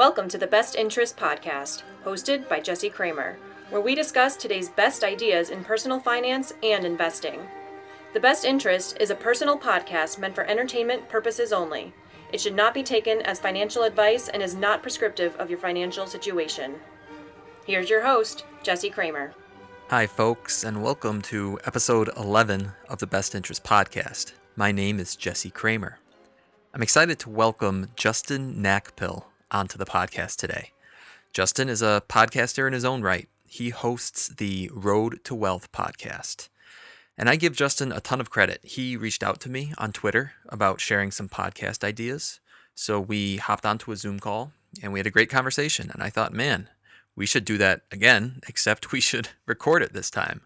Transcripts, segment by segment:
Welcome to the Best Interest Podcast, hosted by Jesse Kramer, where we discuss today's best ideas in personal finance and investing. The Best Interest is a personal podcast meant for entertainment purposes only. It should not be taken as financial advice and is not prescriptive of your financial situation. Here's your host, Jesse Kramer. Hi, folks, and welcome to episode 11 of the Best Interest Podcast. My name is Jesse Kramer. I'm excited to welcome Justin Nacpil onto the podcast today. Justin is a podcaster in his own right. He hosts the Road to Wealth podcast. And I give Justin a ton of credit. He reached out to me on Twitter about sharing some podcast ideas. So we hopped onto a Zoom call and we had a great conversation. And I thought, man, we should do that again, except we should record it this time.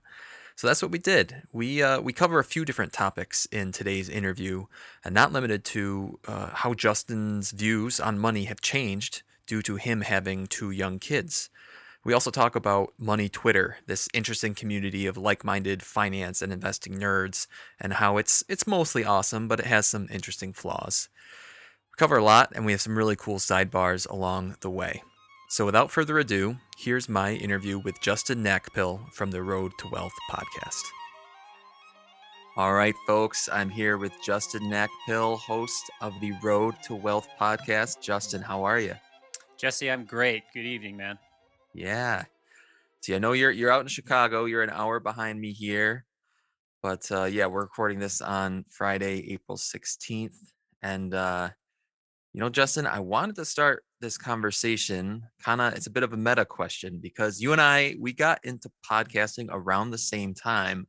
So that's what we did. We uh, we cover a few different topics in today's interview, and not limited to uh, how Justin's views on money have changed due to him having two young kids. We also talk about Money Twitter, this interesting community of like-minded finance and investing nerds, and how it's it's mostly awesome, but it has some interesting flaws. We cover a lot, and we have some really cool sidebars along the way. So without further ado, here's my interview with Justin Nacpil from the Road to Wealth podcast. All right, folks, I'm here with Justin Nacpil, host of the Road to Wealth podcast. Justin, how are you? Jesse, I'm great. Good evening, man. Yeah. See, I know you're you're out in Chicago. You're an hour behind me here, but uh, yeah, we're recording this on Friday, April 16th, and uh, you know, Justin, I wanted to start this conversation kind of it's a bit of a meta question because you and I we got into podcasting around the same time.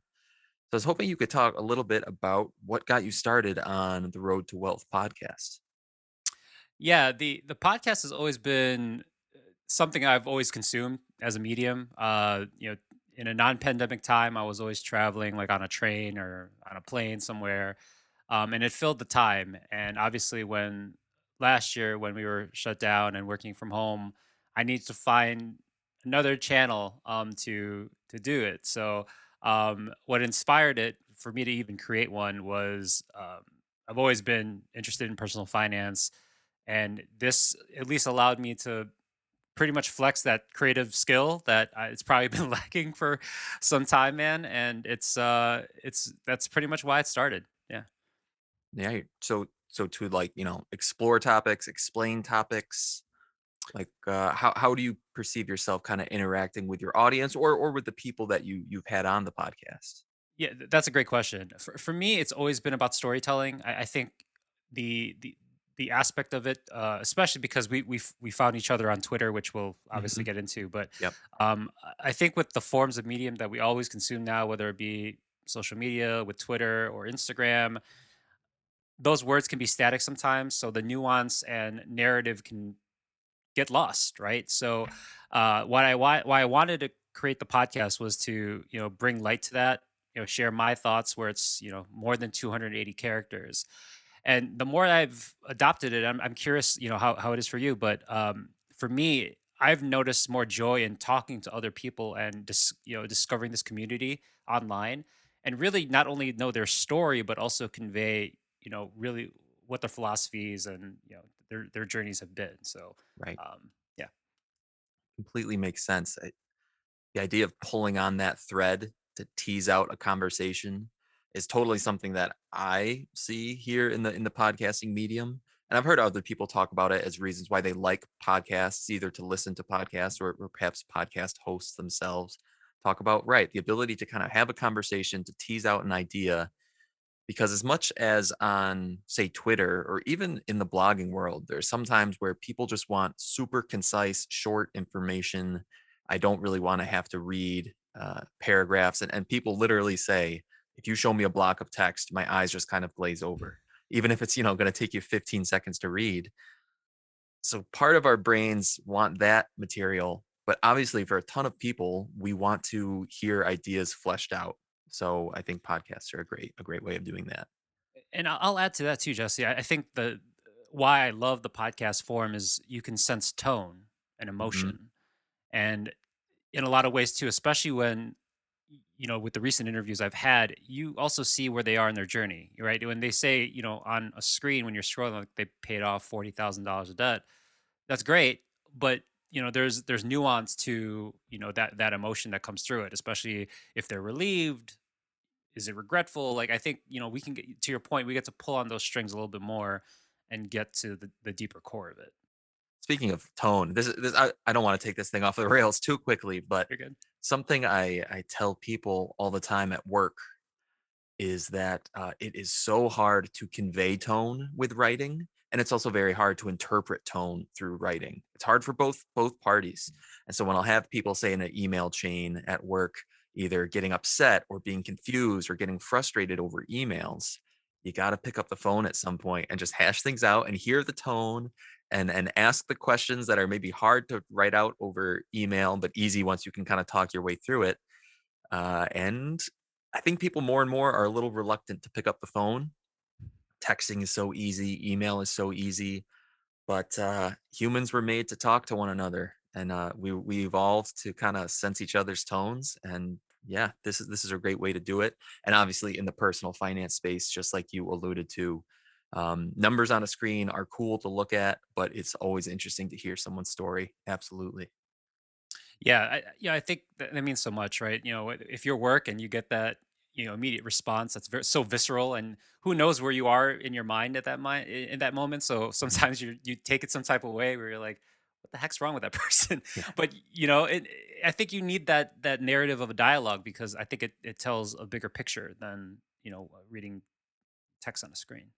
So I was hoping you could talk a little bit about what got you started on the Road to Wealth podcast. Yeah, the the podcast has always been uh, something I've always consumed as a medium. Uh, you know, in a non-pandemic time, I was always traveling like on a train or on a plane somewhere. Um, and it filled the time. And obviously when last year when we were shut down and working from home, I need to find another channel um, to to do it. So um, what inspired it for me to even create one was um, I've always been interested in personal finance, and this at least allowed me to pretty much flex that creative skill that I, it's probably been lacking for some time, man. And it's uh, it's that's pretty much why it started. Yeah. Yeah. So so to like you know explore topics explain topics like uh, how, how do you perceive yourself kind of interacting with your audience or or with the people that you you've had on the podcast yeah that's a great question for, for me it's always been about storytelling i, I think the the the aspect of it, uh, especially because we we we found each other on Twitter, which we'll obviously mm-hmm. get into. But yep. um, I think with the forms of medium that we always consume now, whether it be social media with Twitter or Instagram, those words can be static sometimes so the nuance and narrative can get lost right? So uh, what i why, why i wanted to create the podcast was to you know bring light to that you know share my thoughts where it's you know more than 280 characters. And the more i've adopted it i'm, I'm curious you know how, how it is for you but um, for me i've noticed more joy in talking to other people and dis, you know discovering this community online and really not only know their story but also convey you know really what their philosophies and you know their their journeys have been. So right, um, yeah, completely makes sense. I, the idea of pulling on that thread to tease out a conversation is totally something that I see here in the in the podcasting medium. And I've heard other people talk about it as reasons why they like podcasts, either to listen to podcasts or, or perhaps podcast hosts themselves talk about right the ability to kind of have a conversation to tease out an idea because as much as on say twitter or even in the blogging world there's sometimes where people just want super concise short information. I don't really want to have to read uh, paragraphs and, and people literally say if you show me a block of text my eyes just kind of glaze over even if it's you know going to take you 15 seconds to read. So part of our brains want that material but obviously for a ton of people we want to hear ideas fleshed out so I think podcasts are a great a great way of doing that. And I'll add to that too, Jesse. I think the why I love the podcast form is you can sense tone and mm-hmm. emotion, mm-hmm. and in a lot of ways too, especially when you know with the recent interviews I've had, you also see where they are in their journey, right? When they say you know on a screen when you're scrolling, like they paid off forty thousand dollars of debt, that's great. but you know there's there's nuance to you know that that emotion that comes through it especially if they're relieved is it regretful? Like i think you know we can get to your point we get to pull on those strings a little bit more and get to the, the deeper core of it. Speaking of tone, this is this I, I don't want to take this thing off the rails too quickly, but something I I tell people all the time at work is that uh, it is so hard to convey tone with writing and it's also very hard to interpret tone through writing it's hard for both both parties and so when i'll have people say in an email chain at work either getting upset or being confused or getting frustrated over emails you got to pick up the phone at some point and just hash things out and hear the tone and and ask the questions that are maybe hard to write out over email but easy once you can kind of talk your way through it uh, and I think people more and more are a little reluctant to pick up the phone. Texting is so easy, email is so easy, but uh, humans were made to talk to one another, and uh, we we evolved to kind of sense each other's tones. And yeah, this is this is a great way to do it. And obviously, in the personal finance space, just like you alluded to, um, numbers on a screen are cool to look at, but it's always interesting to hear someone's story. Absolutely. yeah I, yeah i think that, that means so much right you know if your work and you get that you know immediate response that's very so visceral and who knows where you are in your mind at that mind in that moment so sometimes you you take it some type of way where you're like what the heck's wrong with that person Yeah. but you know it, i think you need that that narrative of a dialogue because i think it, it tells a bigger picture than you know reading text on a screen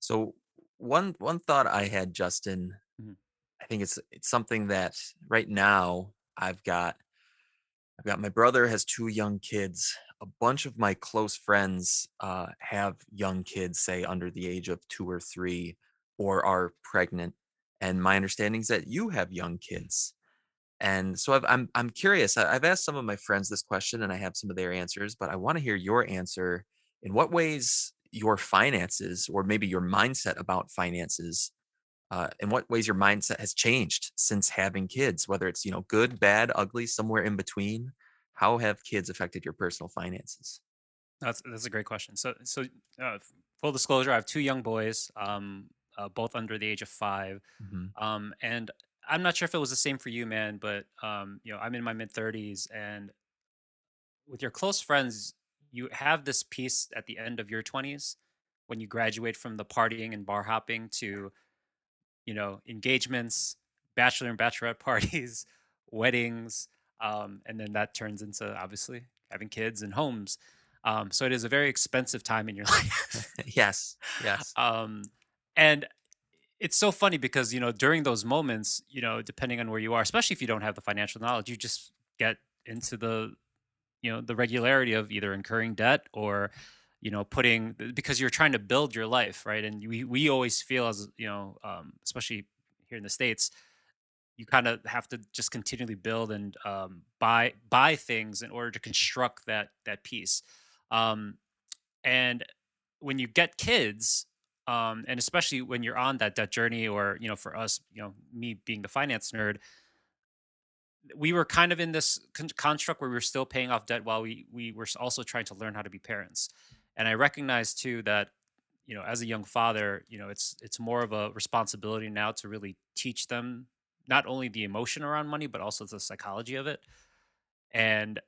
So one one thought I had, Justin, Mhm. I think it's it's something that right now I've got I've got my brother has two young kids. A bunch of my close friends uh, have young kids, say under the age of two or three, or are pregnant. And my understanding is that you have young kids. And so I've, I'm I'm curious. I- I've asked some of my friends this question, and I have some of their answers, but I want to hear your answer. In what ways your finances, or maybe your mindset about finances, uh, in what ways your mindset has changed since having kids? Whether it's you know good, bad, ugly, somewhere in between. How have kids affected your personal finances? That's that's a great question. So so uh, full disclosure, I have two young boys, um, uh, both under the age of five, hmm um, and I'm not sure if it was the same for you, man. But um, you know, I'm in my mid 30s, and with your close friends, you have this piece at the end of your 20s when you graduate from the partying and bar hopping to you know engagements, bachelor and bachelorette parties, weddings, um, and then that turns into obviously having kids and homes. Um, so it is a very expensive time in your life. Yes, yes. um, and it's so funny because you know during those moments, you know, depending on where you are, especially if you don't have the financial knowledge, you just get into the you know the regularity of either incurring debt or you know putting because you're trying to build your life right and we we always feel as you know um, especially here in the states you kind of have to just continually build and um, buy buy things in order to construct that that piece. Um, and when you get kids um, and especially when you're on that that journey or you know for us you know me being the finance nerd we were kind of in this con- construct where we were still paying off debt while we we were also trying to learn how to be parents. And i recognize too that you know as a young father you know it's it's more of a responsibility now to really teach them not only the emotion around money but also the psychology of it. And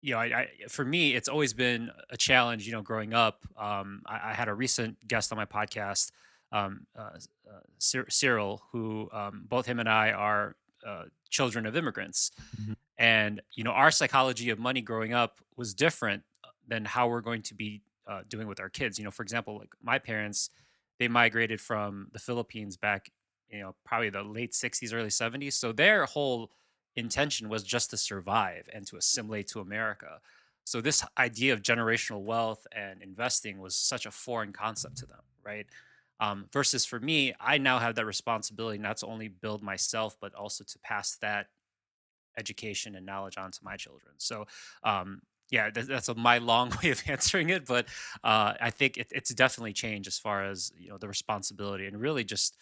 you know I, I for me it's always been a challenge you know growing up um i, I had a recent guest on my podcast um uh, uh, cyril who um, both him and i are uh, children of immigrants. Mhm. and you know our psychology of money growing up was different uh, than how we're going to be uh, doing with our kids. You know for example like my parents they migrated from the philippines back you know probably the late 60s early 70s so their whole intention was just to survive and to assimilate to america so this idea of generational wealth and investing was such a foreign concept to them right um, versus for me i now have that responsibility not to only build myself but also to pass that education and knowledge on to my children. So, um, yeah, that, that's a, my long way of answering it, but uh, I think it, it's definitely changed as far as you know the responsibility and really just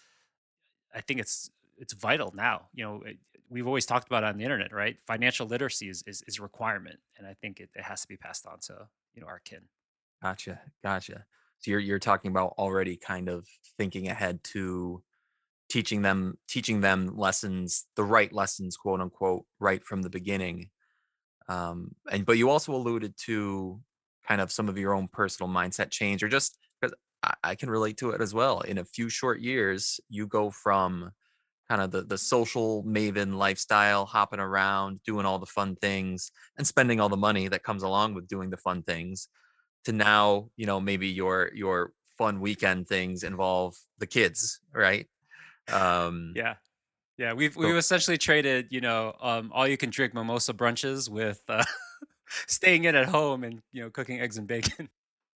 I think it's it's vital now. You know, it, we've always talked about on the internet, right? Financial literacy is is, is a requirement, and I think it, it has to be passed on to you know our kin. Gotcha, gotcha. So you're you're talking about already kind of thinking ahead to teaching them teaching them lessons the right lessons quote unquote right from the beginning um and but you also alluded to kind of some of your own personal mindset change or just I, I can relate to it as well in a few short years you go from kind of the the social maven lifestyle hopping around doing all the fun things and spending all the money that comes along with doing the fun things to now you know maybe your your fun weekend things involve the kids right um Yeah. Yeah, we've we've essentially traded, you know, um, all you can drink mimosa brunches with uh, staying in at home and you know cooking eggs and bacon.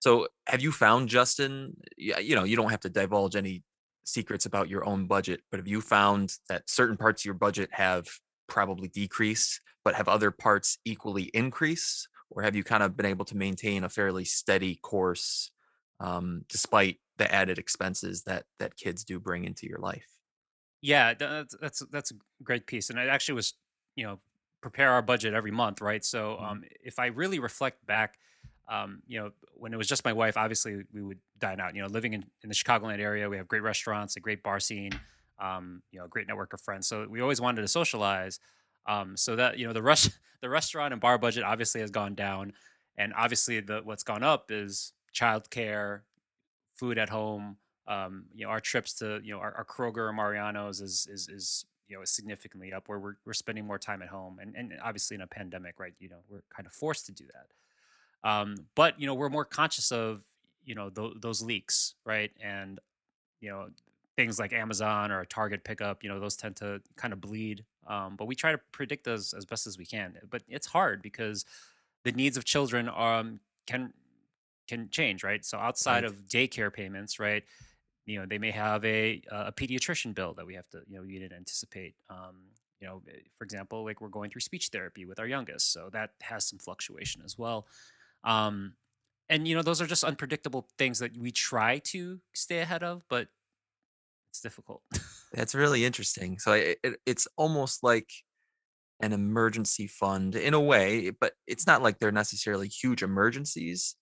So have you found justin you know you don't have to divulge any secrets about your own budget but have you found that certain parts of your budget have probably decreased but have other parts equally increased or have you kind of been able to maintain a fairly steady course um, despite the added expenses that that kids do bring into your life Yeah, that's that's that's a great piece, and I actually was, you know, prepare our budget every month, right? So, Mhm. um, if I really reflect back, um, you know, when it was just my wife, obviously we would dine out. You know, living in in the Chicagoland area, we have great restaurants, a great bar scene, um, you know, a great network of friends. So we always wanted to socialize. Um, so that you know, the rush, the restaurant and bar budget obviously has gone down, and obviously the what's gone up is childcare, food at home. Um, you know, our trips to you know our, our Kroger or Mariano's is is is you know is significantly up where we're we're spending more time at home, and and obviously in a pandemic, right? You know, we're kind of forced to do that. Um, but you know, we're more conscious of you know th- those leaks, right? And you know things like Amazon or a Target pickup, you know, those tend to kind of bleed. Um, but we try to predict those as best as we can. But it's hard because the needs of children um, can can change, right? So outside right of daycare payments, right? You know, they may have a a pediatrician bill that we have to, you know, we need to anticipate. Um, you know, eh, for example, like we're going through speech therapy with our youngest, so that has some fluctuation as well. Um, and you know, those are just unpredictable things that we try to stay ahead of, but it's difficult. that's really interesting so it, it, it's almost like an emergency fund in a way but it's not like they're necessarily huge emergencies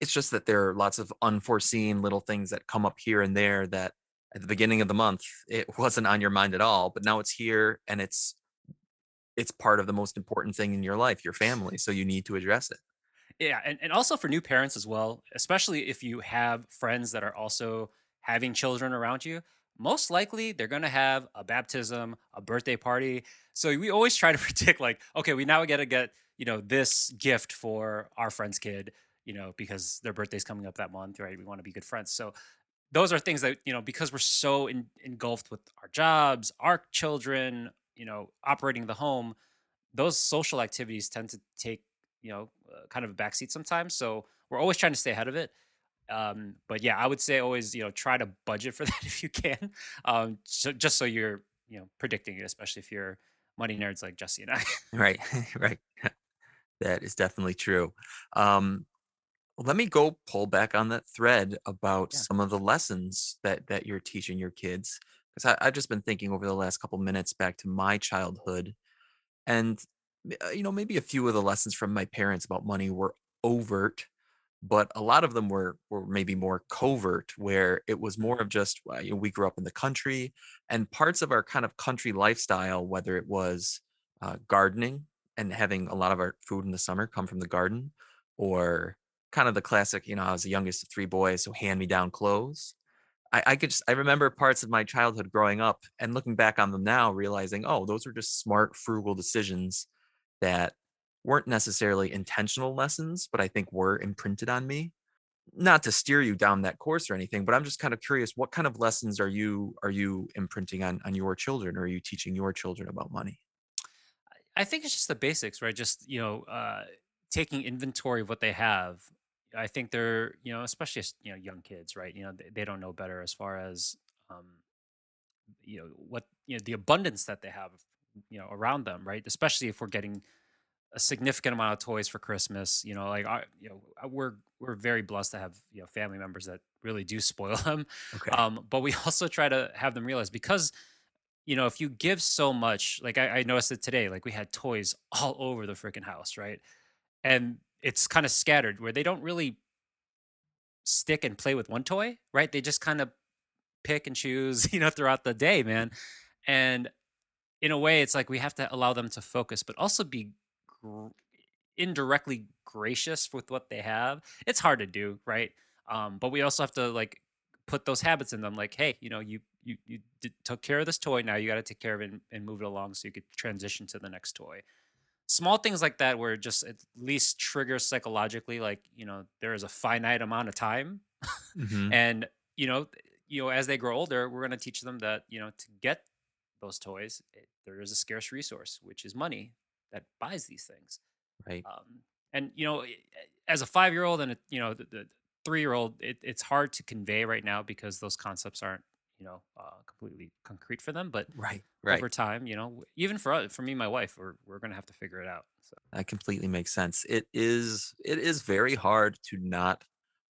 It's just that there are lots of unforeseen little things that come up here and there that at the beginning of the month it wasn't on your mind at all, but now it's here and it's it's part of the most important thing in your life, your family. So you need to address it. Yeah, and, and also for new parents as well, especially if you have friends that are also having children around you, most likely they're gonna have a baptism, a birthday party. So we always try to predict, like, okay, we now gotta get, you know, this gift for our friend's kid, you know, because their birthday's coming up that month, right? We want to be good friends. So those are things that, you know, because we're so in, engulfed with our jobs, our children, you know, operating the home, those social activities tend to take you know uh, kind of a backseat sometimes so we're always trying to stay ahead of it um but yeah i would say always you know try to budget for that if you can um so, just so you're you know predicting it especially if you're money nerds like jesse and i Right. right. That is definitely true. Um, let me go pull back on that thread about yeah some of the lessons that that you're teaching your kids. Because I've just been thinking over the last couple minutes back to my childhood and you know maybe a few of the lessons from my parents about money were overt but a lot of them were were maybe more covert where it was more of just uh, you know, we grew up in the country and parts of our kind of country lifestyle whether it was uh, gardening and having a lot of our food in the summer come from the garden or kind of the classic you know i was the youngest of three boys so hand me down clothes. I, I could just I remember parts of my childhood growing up and looking back on them now, realizing, oh, those were just smart, frugal decisions that weren't necessarily intentional lessons, but I think were imprinted on me. Not to steer you down that course or anything, but I'm just kind of curious, what kind of lessons are you are you imprinting on on your children? Or are you teaching your children about money? i think it's just the basics right just you know uh taking inventory of what they have i think they're you know especially you know young kids right you know they, they don't know better as far as um you know what you know the abundance that they have you know around them right especially if we're getting a significant amount of toys for christmas you know like I, you know uh, we're we're very blessed to have you know family members that really do spoil them Okay. um but we also try to have them realize because you know if you give so much like i, I noticed it today like we had toys all over the freaking house right and it's kind of scattered where they don't really stick and play with one toy right they just kind of pick and choose, you know, throughout the day, man. And in a way, it's like we have to allow them to focus, but also be gr- indirectly gracious with what they have. It's hard to do, right? Um, but we also have to like put those habits in them. Like, hey, you know, you you you did, took care of this toy. Now you got to take care of it and, and move it along so you could transition to the next toy. Small things like that, where it just at least triggers psychologically, like you know, there is a finite amount of time, hmm and you know, you know, as they grow older, we're going to teach them that you know to get those toys, it, there is a scarce resource, which is money that buys these things. Right. Um, and you know, as a five year old and a, you know the, the three year old, it, it's hard to convey right now because those concepts aren't you know uh, completely concrete for them. But Right. Right. over time, you know, even for us, for me, and my wife, we're we're gonna have to figure it out. So That completely makes sense. It is it is very hard to not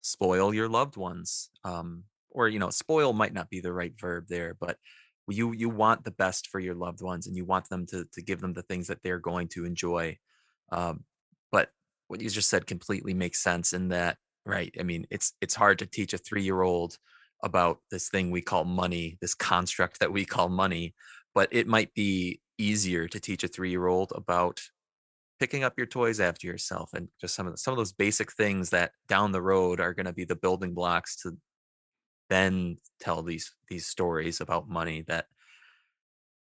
spoil your loved ones. Um, or you know, spoil might not be the right verb there, but you you want the best for your loved ones and you want them to to give them the things that they're going to enjoy. Um, but what you just said completely makes sense in that, right? I mean, it's it's hard to teach a three-year-old about this thing we call money, this construct that we call money, but it might be easier to teach a three-year-old about picking up your toys after yourself and just some of the, some of those basic things that down the road are going to be the building blocks to then tell these these stories about money that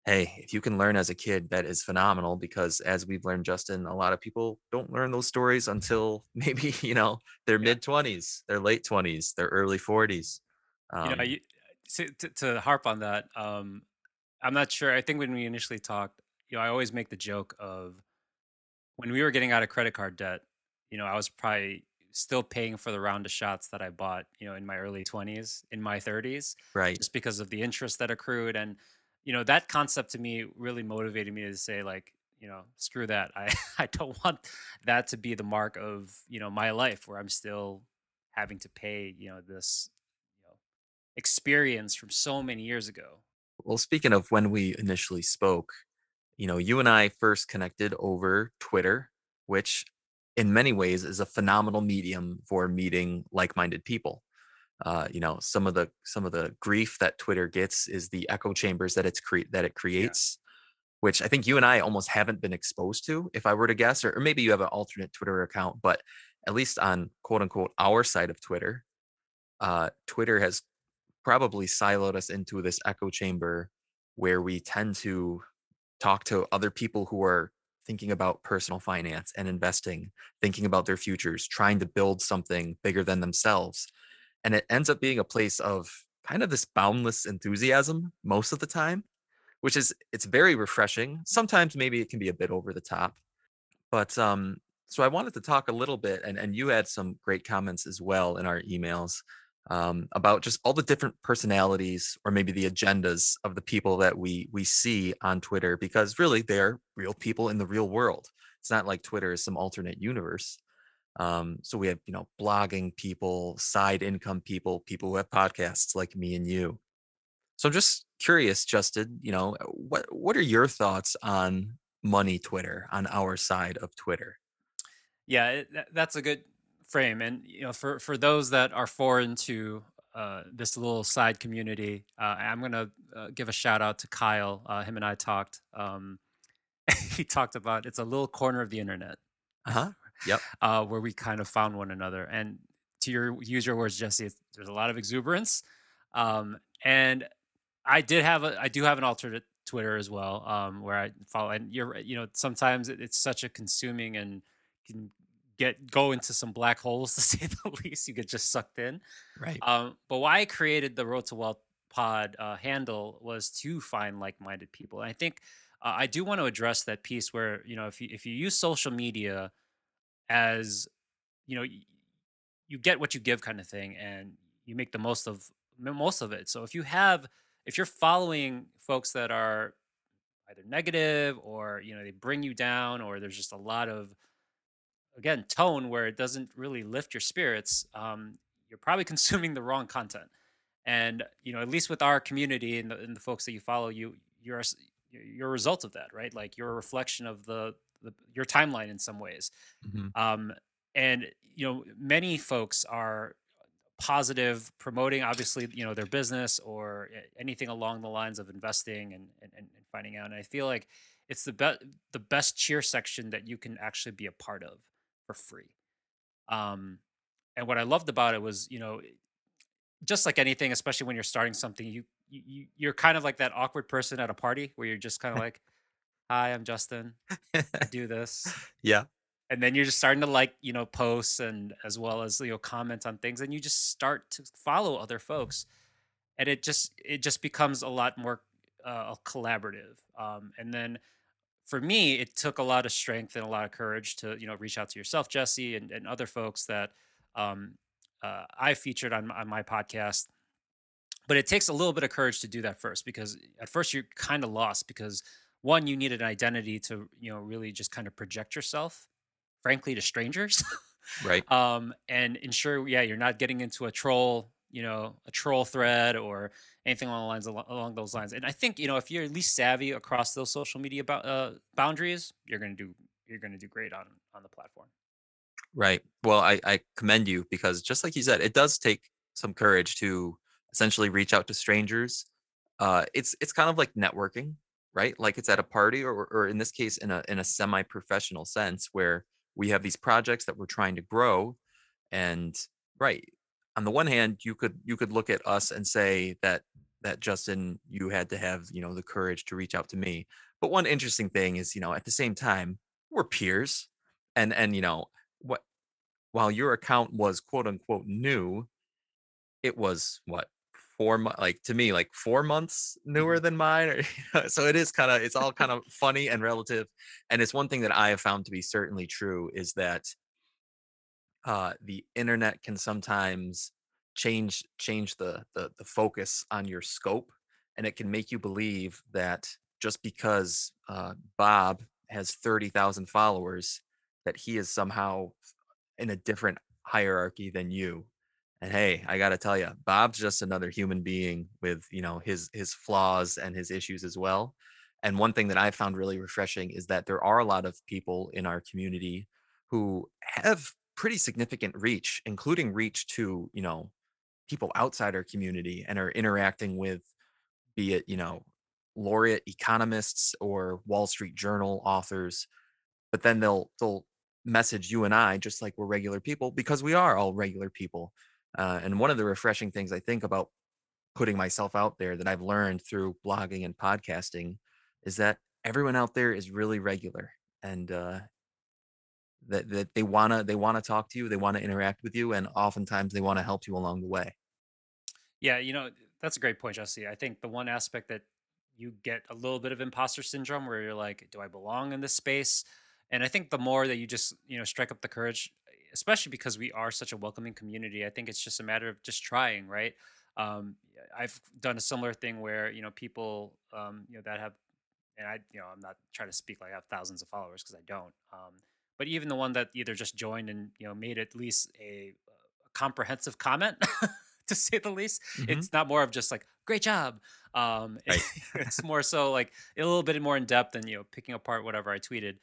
hey if you can learn as a kid that is phenomenal because as we've learned justin a lot of people don't learn those stories until maybe you know their yeah, mid 20s their late 20s their early 40s you know, um you, to, to to harp on that, um, I'm not sure. I think when we initially talked, you know, I always make the joke of when we were getting out of credit card debt, you know, I was probably still paying for the round of shots that I bought, you know, in my early 20s, in my 30s, right just because of the interest that accrued. And, you know, that concept to me really motivated me to say, like, you know, screw that. I, I don't want that to be the mark of, you know, my life where I'm still having to pay, you know, this, you know, experience from so many years ago. well speaking of when we initially spoke you know, you and I first connected over Twitter, which in many ways is a phenomenal medium for meeting like-minded people. Uh, you know, some of the some of the grief that Twitter gets is the echo chambers that it's cre- that it Yeah. creates, which I think you and I almost haven't been exposed to, if I were to guess, or, or maybe you have an alternate Twitter account, but at least on quote unquote our side of Twitter, uh, Twitter has probably siloed us into this echo chamber where we tend to talk to other people who are thinking about personal finance and investing, thinking about their futures, trying to build something bigger than themselves. And it ends up being a place of kind of this boundless enthusiasm most of the time, which is it's very refreshing. Sometimes maybe it can be a bit over the top, but um so I wanted to talk a little bit and and you had some great comments as well in our emails um, about just all the different personalities or maybe the agendas of the people that we we see on Twitter because really they're real people in the real world. It's not like Twitter is some alternate universe. Um, so we have you know blogging people, side income people, people who have podcasts like me and you. So I'm just curious, Justin. You know what what are your thoughts on money Twitter on our side of Twitter? Yeah, that's a good frame. And you know, for for those that are foreign to uh, this little side community, uh, I'm gonna uh, give a shout out to Kyle. Uh, him and I talked. Um, he talked about it's a little corner of the internet Uh huh. Yep. uh, where we kind of found one another. And to your use your words, Jesse, it's, there's a lot of exuberance. Um, and I did have a I do have an alternate Twitter as well, um, where I follow. And you're you know sometimes it's such a consuming and can get go into some black holes to say the least. You get just sucked in. Right. Um, but why I created the Road to Wealth Pod uh, handle was to find like-minded people. And I think uh, I do want to address that piece where you know if you if you use social media as you know y- you get what you give kind of thing and you make the most of most of it so if you have if you're following folks that are either negative or you know they bring you down or there's just a lot of again tone where it doesn't really lift your spirits um, you're probably consuming the wrong content and you know at least with our community and the, and the folks that you follow you you're you're a result of that right like you're a reflection of the, the your timeline in some ways Mhm. um, and you know many folks are positive, promoting obviously you know their business or anything along the lines of investing and and, and finding out. And I feel like it's the best the best cheer section that you can actually be a part of for free. Um, and what I loved about it was you know just like anything, especially when you're starting something, you you you're kind of like that awkward person at a party where you're just kind of like, "Hi, I'm Justin. I do this." Yeah. And then you're just starting to like, you know, posts and as well as you know comments on things, and you just start to follow other folks, and it just it just becomes a lot more uh, collaborative. Um, and then for me, it took a lot of strength and a lot of courage to you know reach out to yourself, Jesse, and, and other folks that um, uh, I featured on on my podcast. But it takes a little bit of courage to do that first because at first you're kind of lost because one, you need an identity to you know really just kind of project yourself, frankly, to strangers. right. Um, and ensure, yeah, you're not getting into a troll, you know, a troll thread or anything along the lines along those lines. And I think you know if you're at least savvy across those social media bo- uh, boundaries, you're gonna do you're gonna do great on on the platform. Right. Well, I, I commend you because just like you said, it does take some courage to essentially reach out to strangers. Uh, it's it's kind of like networking, right? Like it's at a party, or or in this case, in a in a semi-professional sense, where we have these projects that we're trying to grow, and right. On the one hand, you could you could look at us and say that that Justin, you had to have you know the courage to reach out to me. But one interesting thing is, you know, at the same time, we're peers, and and you know what while your account was quote unquote new, it was what four months like to me like four months newer mm-hmm. than mine or, so it is kind of it's all kind of funny and relative and it's one thing that i have found to be certainly true is that uh the internet can sometimes change change the the, the focus on your scope and it can make you believe that just because uh, bob has 30,000 followers that he is somehow in a different hierarchy than you. And hey i got to tell you bob's just another human being with you know his his flaws and his issues as well. And one thing that i found really refreshing is that there are a lot of people in our community who have pretty significant reach including reach to you know people outside our community and are interacting with be it you know laureate economists or wall street journal authors but then they'll they'll message you and I just like we're regular people because we are all regular people. Uh, and one of the refreshing things I think about putting myself out there that I've learned through blogging and podcasting is that everyone out there is really regular and uh, that that they wanna they wanna talk to you, they want to interact with you, and oftentimes they want to help you along the way. Yeah, you know that's a great point, Jesse. I think the one aspect that you get a little bit of imposter syndrome where you're like, do I belong in this space? And I think the more that you just, you know, strike up the courage, especially because we are such a welcoming community, I think it's just a matter of just trying, right? Um, I've done a similar thing where, you know, people, um, you know, that have, and I, you know, I'm not trying to speak like I have thousands of followers because I don't. Um, but even the one that either just joined and, you know, made at least a, a comprehensive comment, to say the least, mm-hmm. it's not more of just like, great job. Um, right. it's more so like a little bit more in depth than, you know, picking apart whatever I tweeted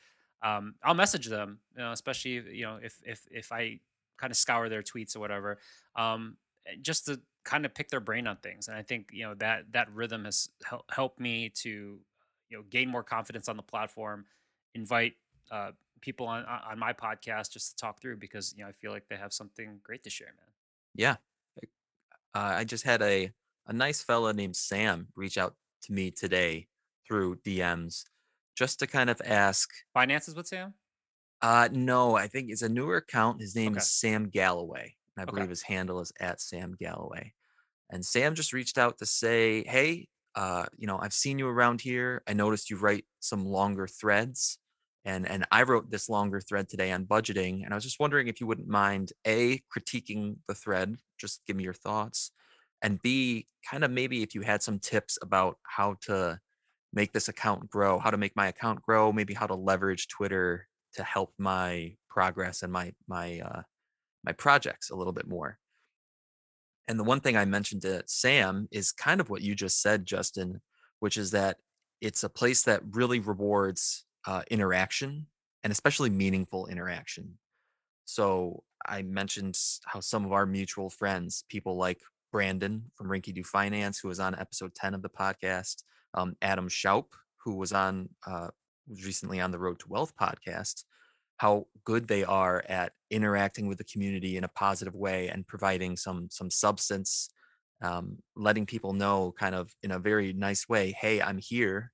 um, I'll message them, you know, especially you know if if if I kind of scour their tweets or whatever, um, just to kind of pick their brain on things. And I think you know that that rhythm has hel- helped me to you know gain more confidence on the platform, invite uh, people on on my podcast just to talk through because you know I feel like they have something great to share, man. Yeah, uh, I just had a a nice fella named Sam reach out to me today through DMs just to kind of ask. Finances with Sam? Uh, no, I think it's a newer account. His name okay. is Sam Galloway. And I believe his handle is at Sam Galloway. And Sam just reached out to say, Hey, uh, you know, I've seen you around here. I noticed you write some longer threads. And and I wrote this longer thread today on budgeting. And I was just wondering if you wouldn't mind A, critiquing the thread, just give me your thoughts. And B, kind of maybe if you had some tips about how to make this account grow, how to make my account grow, maybe how to leverage Twitter to help my progress and my my uh, my projects a little bit more. And the one thing I mentioned to Sam is kind of what you just said, Justin, which is that it's a place that really rewards uh, interaction and especially meaningful interaction. So I mentioned how some of our mutual friends, people like Brandon from Rinkydoo Finance, who was on episode 10 of the podcast, um, Adam Schaup, who was on uh, was recently on the Road to Wealth podcast, how good they are at interacting with the community in a positive way and providing some some substance, um, letting people know kind of in a very nice way, hey, I'm here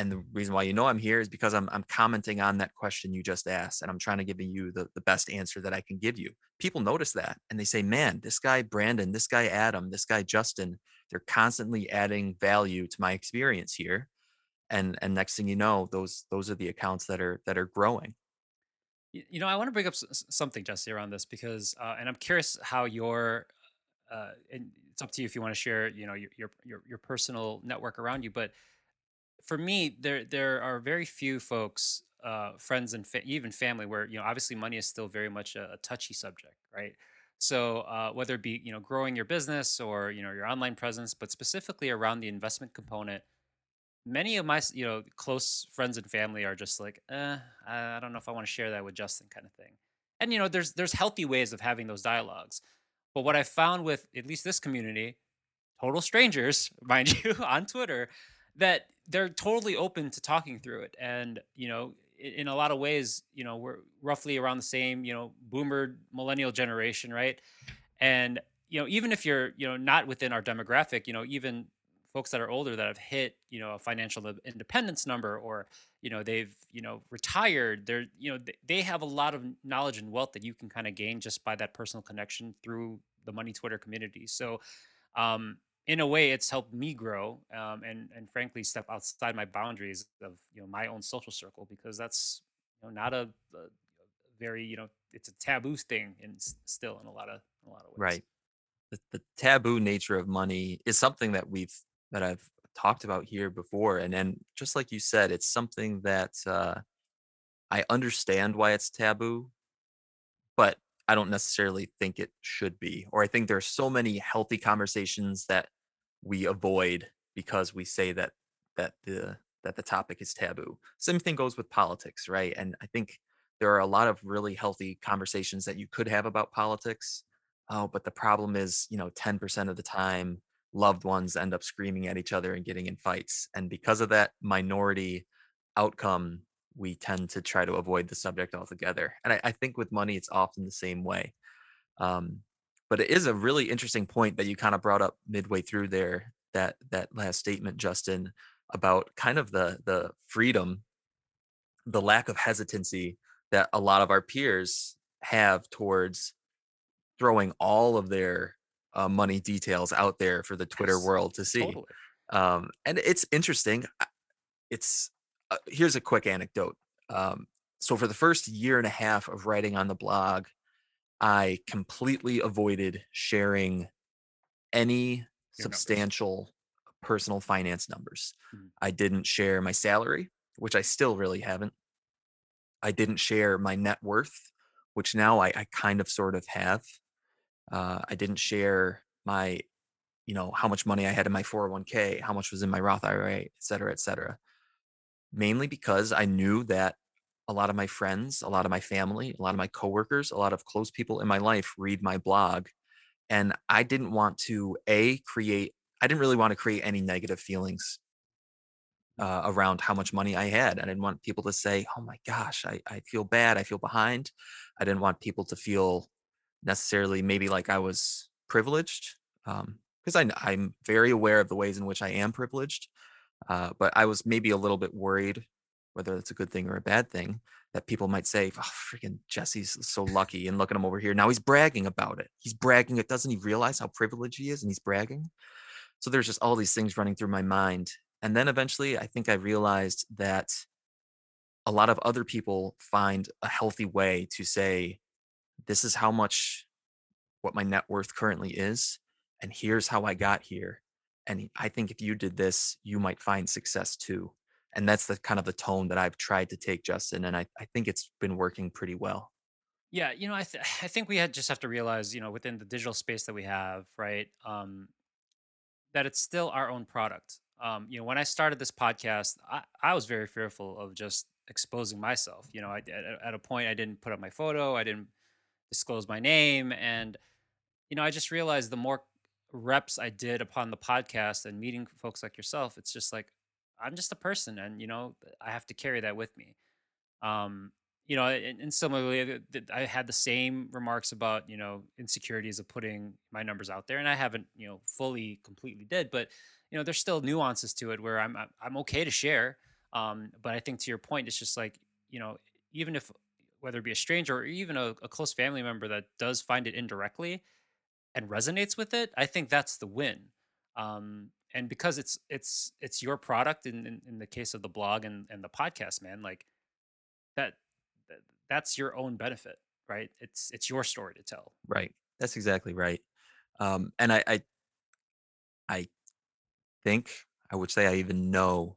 and the reason why you know I'm here is because I'm I'm commenting on that question you just asked and I'm trying to give you the, the best answer that I can give you. People notice that and they say, man, this guy Brandon, this guy Adam, this guy Justin, they're constantly adding value to my experience here. And and next thing you know, those those are the accounts that are that are growing. You know, I want to bring up something, Jesse, around this because, uh, and I'm curious how your, uh, and it's up to you if you want to share, you know, your your your, your personal network around you, but for me, there there are very few folks, uh, friends and fa- even family, where you know obviously money is still very much a, a touchy subject, right? So uh, whether it be you know growing your business or you know your online presence, but specifically around the investment component, many of my you know close friends and family are just like, eh, I don't know if I want to share that with Justin, kind of thing. And you know, there's there's healthy ways of having those dialogues. But what I found with at least this community, total strangers, mind you, on Twitter, that they're totally open to talking through it and you know in, a lot of ways you know we're roughly around the same you know boomer millennial generation right and you know even if you're you know not within our demographic you know even folks that are older that have hit you know a financial independence number or you know they've you know retired they're you know they have a lot of knowledge and wealth that you can kind of gain just by that personal connection through the money twitter community so um in a way it's helped me grow um, and and frankly step outside my boundaries of you know my own social circle because that's you know not a, a very you know it's a taboo thing and still in a lot of a lot of ways right the, the taboo nature of money is something that we've that i've talked about here before and and just like you said it's something that uh, i understand why it's taboo but I don't necessarily think it should be. Or I think there are so many healthy conversations that we avoid because we say that that the that the topic is taboo. Same thing goes with politics, right? And I think there are a lot of really healthy conversations that you could have about politics. Oh, but the problem is, you know, 10% of the time loved ones end up screaming at each other and getting in fights. And because of that minority outcome, we tend to try to avoid the subject altogether. And I, I think with money, it's often the same way. Um, but it is a really interesting point that you kind of brought up midway through there that that last statement justin about kind of the the freedom the lack of hesitancy that a lot of our peers have towards throwing all of their uh, money details out there for the twitter yes, world to see totally. um, and it's interesting it's uh, here's a quick anecdote um, so for the first year and a half of writing on the blog I completely avoided sharing any Your substantial numbers. personal finance numbers. Mm-hmm. I didn't share my salary, which I still really haven't. I didn't share my net worth, which now I, I kind of sort of have. Uh, I didn't share my, you know, how much money I had in my 401k, how much was in my Roth IRA, et cetera, et cetera. Mainly because I knew that a lot of my friends, a lot of my family, a lot of my coworkers, a lot of close people in my life read my blog. And I didn't want to, A, create, I didn't really want to create any negative feelings uh, around how much money I had. I didn't want people to say, oh my gosh, I, I feel bad. I feel behind. I didn't want people to feel necessarily maybe like I was privileged. Because um, I'm very aware of the ways in which I am privileged. Uh, but I was maybe a little bit worried whether that's a good thing or a bad thing, that people might say, oh, freaking Jesse's so lucky and look at him over here. Now he's bragging about it. He's bragging it. Doesn't he realize how privileged he is and he's bragging? So there's just all these things running through my mind. And then eventually I think I realized that a lot of other people find a healthy way to say, this is how much what my net worth currently is. And here's how I got here. And I think if you did this, you might find success too and that's the kind of the tone that I've tried to take, Justin, and I, I think it's been working pretty well. Yeah, you know, I th- I think we had just have to realize, you know, within the digital space that we have, right, um, that it's still our own product. Um, you know, when I started this podcast, I, I was very fearful of just exposing myself. You know, I at, at a point I didn't put up my photo, I didn't disclose my name. And, you know, I just realized the more reps I did upon the podcast and meeting folks like yourself, it's just like, I'm just a person and, you know, I have to carry that with me. Um, you know, and, and similarly, I had the same remarks about, you know, insecurities of putting my numbers out there and I haven't, you know, fully, completely did, but, you know, there's still nuances to it where I'm, I'm okay to share. Um, but I think to your point, it's just like, you know, even if whether it be a stranger or even a, a close family member that does find it indirectly and resonates with it, I think that's the win. Um, and because it's it's it's your product in, in, in the case of the blog and, and the podcast, man, like that, that that's your own benefit, right? It's it's your story to tell. Right. That's exactly right. Um, and I, I I think I would say I even know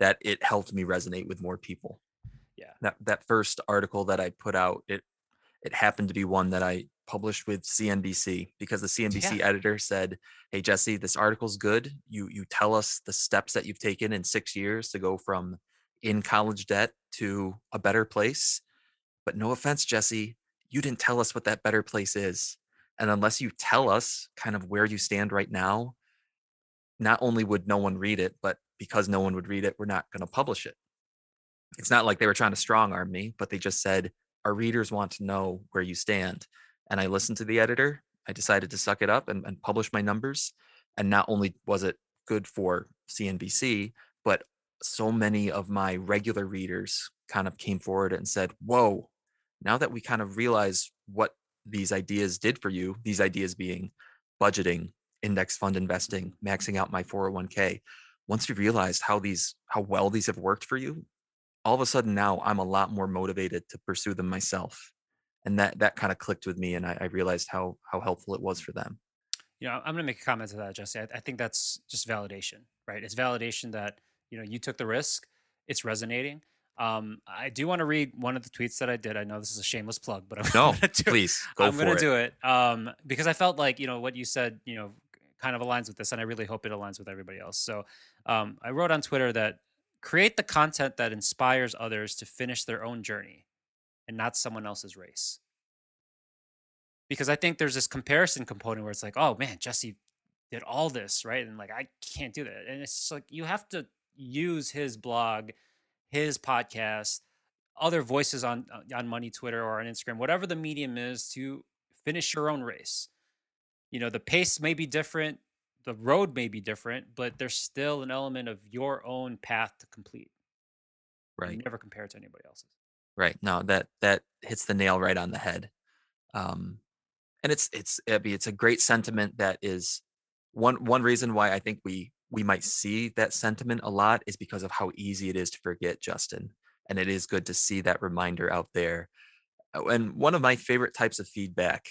that it helped me resonate with more people. Yeah. That that first article that I put out, it it happened to be one that I published with CNBC because the CNBC Yeah. editor said, "Hey Jesse, this article's good. You you tell us the steps that you've taken in 6 years to go from in college debt to a better place. But no offense, Jesse, you didn't tell us what that better place is. And unless you tell us kind of where you stand right now, not only would no one read it, but because no one would read it, we're not going to publish it. It's not like they were trying to strong arm me, but they just said, our readers want to know where you stand. And I listened to the editor. I decided to suck it up and, and publish my numbers. And not only was it good for CNBC, but so many of my regular readers kind of came forward and said, Whoa, now that we kind of realize what these ideas did for you, these ideas being budgeting, index fund investing, maxing out my 401k, once you realized how these how well these have worked for you, all of a sudden now I'm a lot more motivated to pursue them myself. And that that kind of clicked with me and I, I realized how how helpful it was for them. You know, I'm going to make a comment to that, Jesse. I, I think that's just validation, right? It's validation that, you know, you took the risk. It's resonating. Um, I do want to read one of the tweets that I did. I know this is a shameless plug, but I'm No, going to do please go I'm going it. to do it um, because I felt like you know what you said. You know, kind of aligns with this, and I really hope it aligns with everybody else. So um, I wrote on Twitter that create the content that inspires others to finish their own journey, and not someone else's race. Because I think there's this comparison component where it's like, oh man, Jesse did all this right, and like I can't do that, and it's like you have to use his blog, his podcast, other voices on uh, on Money Twitter or on Instagram, whatever the medium is, to finish your own race. You know, the pace may be different, the road may be different, but there's still an element of your own path to complete. Right you never compare it to anybody else's. Right. No, that that hits the nail right on the head. Um, and it's it's it's a great sentiment that is one one reason why I think we we might see that sentiment a lot is because of how easy it is to forget, Justin. And it is good to see that reminder out there. Uh, And one of my favorite types of feedback,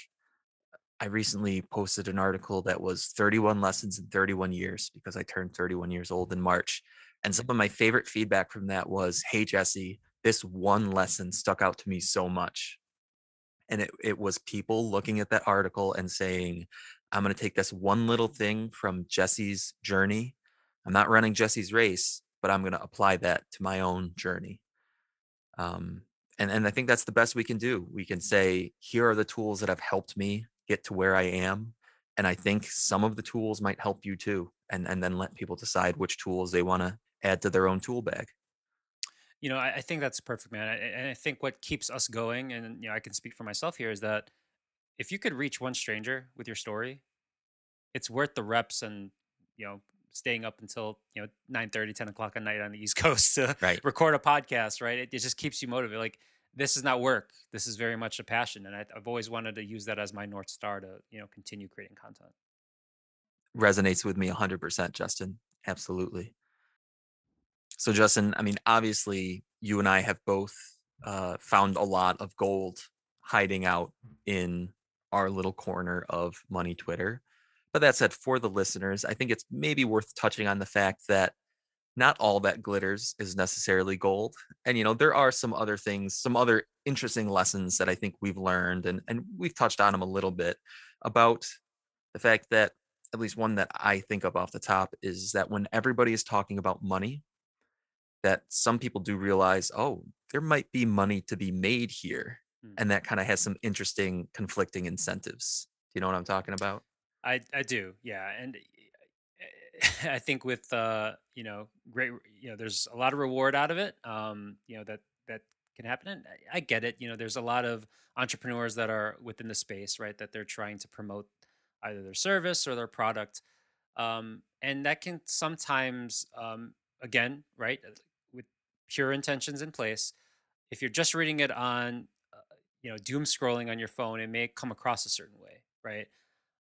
I recently posted an article that was 31 lessons in 31 years because I turned 31 years old in March. And some of my favorite feedback from that was, "Hey Jesse, this one lesson stuck out to me so much." And it it was people looking at that article and saying, "I'm going to take this one little thing from Jesse's journey. I'm not running Jesse's race, but I'm going to apply that to my own journey." Um, and and I think that's the best we can do. We can say, "Here are the tools that have helped me get to where I am." And I think some of the tools might help you too. And and then let people decide which tools they want to add to their own tool bag. You know, I, I think that's perfect, man. I- And I think what keeps us going, and you know, I can speak for myself here, is that if you could reach one stranger with your story, it's worth the reps and you know staying up until you know 9 10 o'clock at night on the east coast to Right. record a podcast right it, it just keeps you motivated like this is not work this is very much a passion and I, i've always wanted to use that as my north star to you know continue creating content Resonates with me 100%, Justin. Absolutely. So, Justin, I mean, obviously, you and I have both uh, found a lot of gold hiding out in our little corner of money Twitter. But that said, for the listeners, I think it's maybe worth touching on the fact that not all that glitters is necessarily gold. And, you know, there are some other things, some other interesting lessons that I think we've learned, and, and we've touched on them a little bit about the fact that, at least one that I think of off the top, is that when everybody is talking about money, that some people do realize, oh, there might be money to be made here. mm. and that kind of has some interesting conflicting incentives. Do you know what I'm talking about? I I do, yeah, and I think with uh, you know, great, you know, there's a lot of reward out of it. Um, you know that that can happen, and I get it. You know, there's a lot of entrepreneurs that are within the space, right? That they're trying to promote either their service or their product, um, and that can sometimes, um, again, right, uh, pure intentions in place. If you're just reading it on, uh, you know, doom scrolling on your phone, it may come across a certain way, right?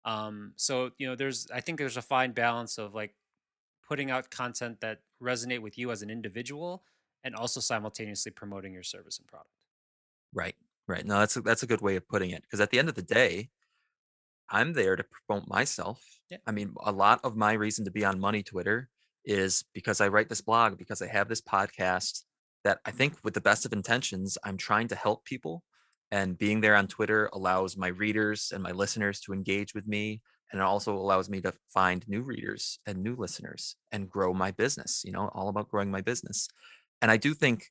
Um, so you know, there's I think there's a fine balance of like putting out content that resonate with you as an individual and also simultaneously promoting your service and product. Right. Right. No, that's a, that's a good way of putting it because at the end of the day, I'm there to promote myself. Yeah. I mean, a lot of my reason to be on Money Twitter is because I write this blog, because I have this podcast that I think with the best of intentions, I'm trying to help people and being there on Twitter allows my readers and my listeners to engage with me. And it also allows me to find new readers and new listeners and grow my business, you know, all about growing my business. And I do think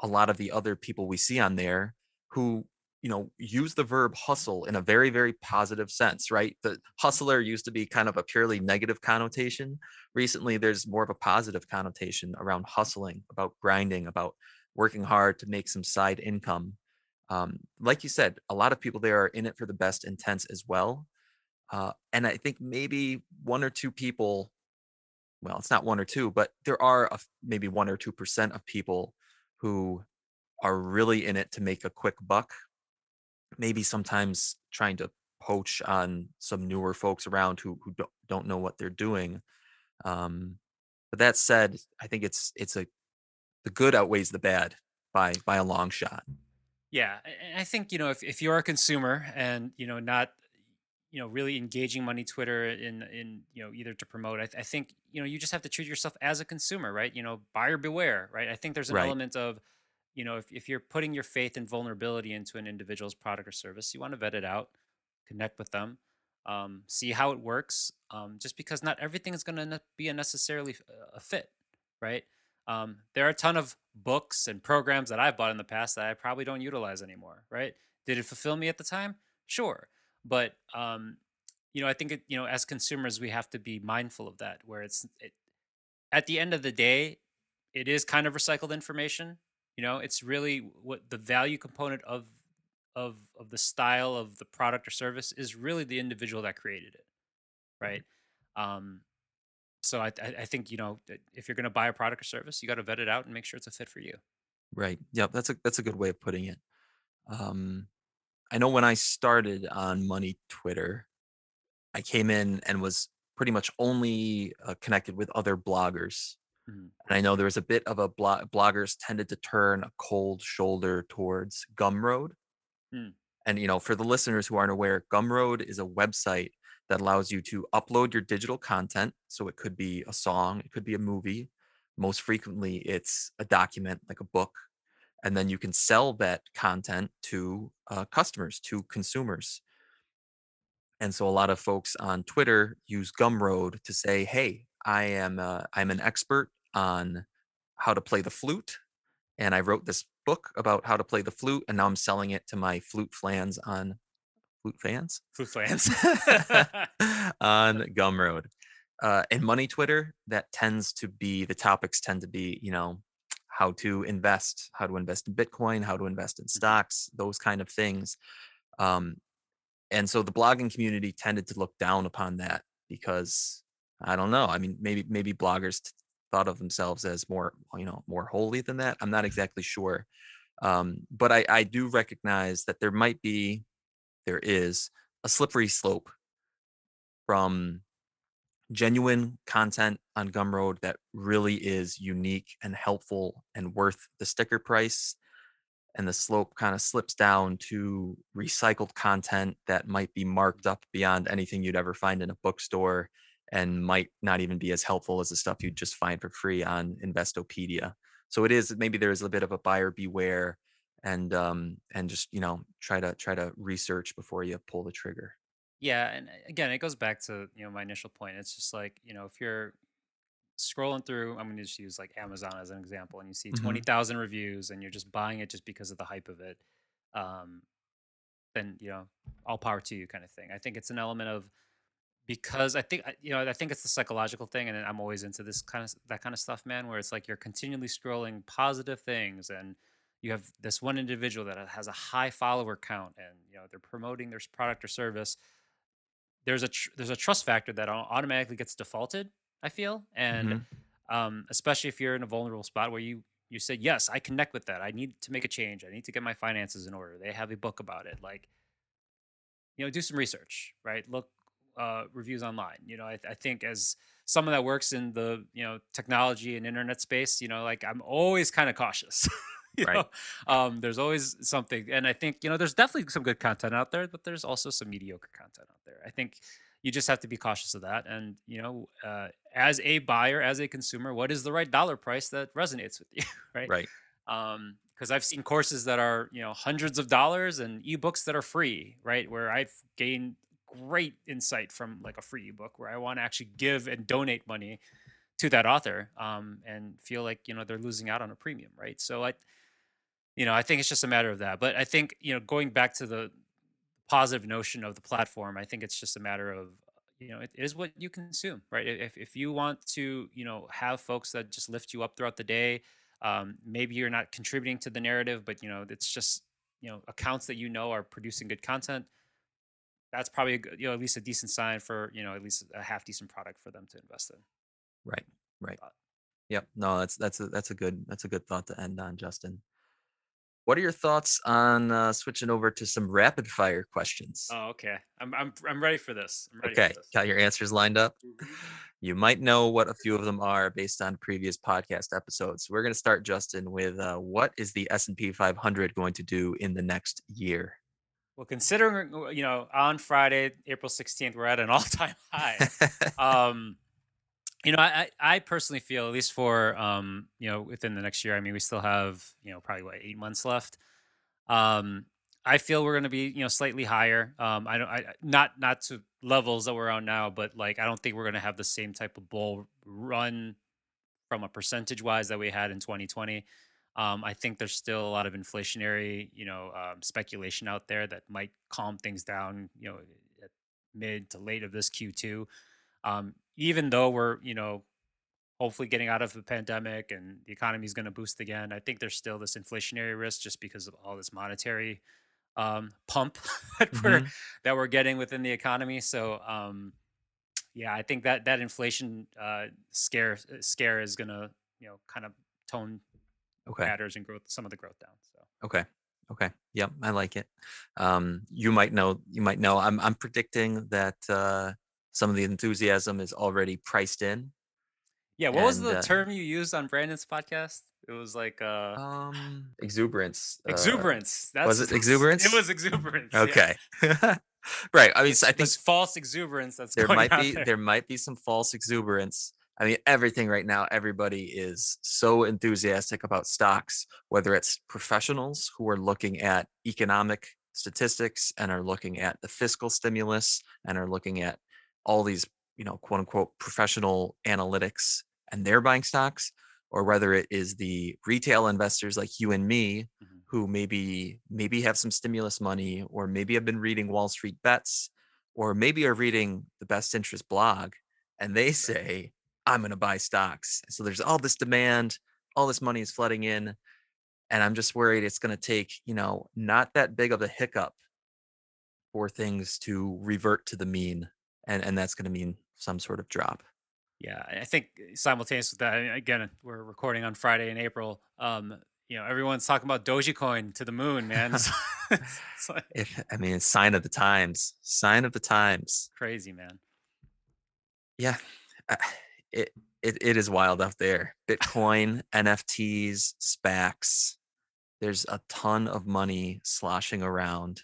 a lot of the other people we see on there who you know use the verb hustle in a very very positive sense right the hustler used to be kind of a purely negative connotation recently there's more of a positive connotation around hustling about grinding about working hard to make some side income um, like you said, a lot of people there are in it for the best intents as well. Uh, and I think maybe one or two people, well, it's not one or two, but there are a, maybe one or two percent of people who are really in it to make a quick buck. Maybe sometimes trying to poach on some newer folks around who who don't, don't know what they're doing. Um, but that said, I think it's it's a the good outweighs the bad by by a long shot. Yeah, I think you know if, if you're a consumer and you know not you know really engaging money Twitter in in you know either to promote, I, th- I think you know you just have to treat yourself as a consumer, right? You know, buyer beware, right? I think there's an right. element of you know if if you're putting your faith and vulnerability into an individual's product or service, you want to vet it out, connect with them, um, see how it works. Um, just because not everything is going to be a necessarily a fit, right? Um, there are a ton of books and programs that I've bought in the past that I probably don't utilize anymore. Right? Did it fulfill me at the time? Sure, but um, you know, I think it, you know, as consumers, we have to be mindful of that. Where it's it, at the end of the day, it is kind of recycled information. You know, it's really what the value component of of of the style of the product or service is really the individual that created it, right? Um, so I, I think you know if you're going to buy a product or service, you got to vet it out and make sure it's a fit for you. Right. Yep. That's a that's a good way of putting it. Um, I know when I started on Money Twitter, I came in and was pretty much only uh, connected with other bloggers. Mm-hmm. And I know there was a bit of a blog, bloggers tended to turn a cold shoulder towards Gumroad. Mm. And you know, for the listeners who aren't aware, Gumroad is a website that allows you to upload your digital content. So it could be a song, it could be a movie. Most frequently, it's a document like a book. And then you can sell that content to uh, customers, to consumers. And so a lot of folks on Twitter use Gumroad to say, "Hey, I am uh, I'm an expert on how to play the flute, and I wrote this book about how to play the flute, and now I'm selling it to my flute fans on flute fans, flute fans on Gumroad. Uh, and money Twitter, that tends to be the topics tend to be, you know, how to invest, how to invest in Bitcoin, how to invest in mm-hmm. stocks, those kind of things. Um, and so the blogging community tended to look down upon that because I don't know. I mean, maybe maybe bloggers thought of themselves as more, you know, more holy than that. I'm not exactly sure. Um, but I, I do recognize that there might be there is a slippery slope from genuine content on Gumroad that really is unique and helpful and worth the sticker price. And the slope kind of slips down to recycled content that might be marked up beyond anything you'd ever find in a bookstore and might not even be as helpful as the stuff you'd just find for free on Investopedia. So it is maybe there's a bit of a buyer beware and um and just you know try to try to research before you pull the trigger yeah and uh, again it goes back to you know my initial point it's just like you know if you're scrolling through i'm going to just use like amazon as an example and you see mm-hmm. 20000 reviews and you're just buying it just because of the hype of it um, then you know, all power to you, kind of thing. I think it's an element of because I think you know I think it's the psychological thing, and I'm always into this kind of that kind of stuff, man. Where it's like you're continually scrolling positive things, and you have this one individual that has a high follower count, and you know they're promoting their product or service. There's a tr- there's a trust factor that automatically gets defaulted. I feel, and mm-hmm. um, especially if you're in a vulnerable spot where you you said yes, I connect with that. I need to make a change. I need to get my finances in order. They have a book about it. Like, you know, do some research, right? Look uh, reviews online. You know, I, I think as someone that works in the you know technology and internet space, you know, like I'm always kind of cautious. right. Know? Um, there's always something, and I think you know there's definitely some good content out there, but there's also some mediocre content out there. I think you just have to be cautious of that, and you know, uh, as a buyer, as a consumer, what is the right dollar price that resonates with you, right? Right. Um, because I've seen courses that are you know hundreds of dollars and ebooks that are free, right? Where I've gained great insight from like a free ebook where I want to actually give and donate money to that author um, and feel like you know they're losing out on a premium, right? So I, you know, I think it's just a matter of that. But I think you know going back to the positive notion of the platform, I think it's just a matter of you know it is what you consume, right? If if you want to you know have folks that just lift you up throughout the day, um, maybe you're not contributing to the narrative, but you know it's just you know accounts that you know are producing good content that's probably a good, you know at least a decent sign for you know at least a half decent product for them to invest in. Right. Right. Yep. No, that's that's a that's a good that's a good thought to end on, Justin. What are your thoughts on uh, switching over to some rapid fire questions? Oh, okay. I'm I'm I'm ready for this. Ready okay, for this. got your answers lined up. Mm-hmm. You might know what a few of them are based on previous podcast episodes. We're going to start, Justin, with uh, what is the S and P 500 going to do in the next year? Well, considering uh, you know on Friday, April sixteenth, we're at an all-time high. um, you know, I I personally feel at least for um, you know within the next year. I mean, we still have you know probably what eight months left. Um, I feel we're going to be you know slightly higher. Um, I don't I not not to levels that we're on now, but like I don't think we're going to have the same type of bull run from a percentage wise that we had in 2020. Um, I think there's still a lot of inflationary, you know, um, speculation out there that might calm things down, you know, at mid to late of this Q2. Um, even though we're, you know, hopefully getting out of the pandemic and the economy is going to boost again, I think there's still this inflationary risk just because of all this monetary um, pump that mm-hmm. we're that we're getting within the economy. So, um, yeah, I think that that inflation uh, scare scare is going to, you know, kind of tone Okay. matters and growth some of the growth down. So Okay. Okay. Yep. I like it. Um, you might know. You might know. I'm. I'm predicting that uh, some of the enthusiasm is already priced in. yeah, what was the uh, term you used on Brandon's podcast? It was like uh um, exuberance. Uh, exuberance. That's was it exuberance? It was exuberance. yeah. Okay. right. I mean, I think This false exuberance that's there going might be there. there might be some false exuberance I mean, everything right now, everybody is so enthusiastic about stocks, whether it's professionals who are looking at economic statistics and are looking at the fiscal stimulus and are looking at all these, you know, quote unquote professional analytics and they're buying stocks, or whether it is the retail investors like you and me mm-hmm. who maybe maybe have some stimulus money or maybe have been reading Wall Street bets or maybe are reading the best interest blog and they say I'm going to buy stocks. So there's all this demand, all this money is flooding in. And I'm just worried it's going to take, you know, not that big of a hiccup for things to revert to the mean. And, and that's going to mean some sort of drop. Yeah, I think simultaneous with that, again, we're recording on Friday in April. Um, you know, everyone's talking about Dogecoin to the moon, man. Like, if I mean, sign of the times. Sign of the times. Crazy, man. Yeah it, it, it is wild out there. Bitcoin, NFTs, SPACs. There's a ton of money sloshing around.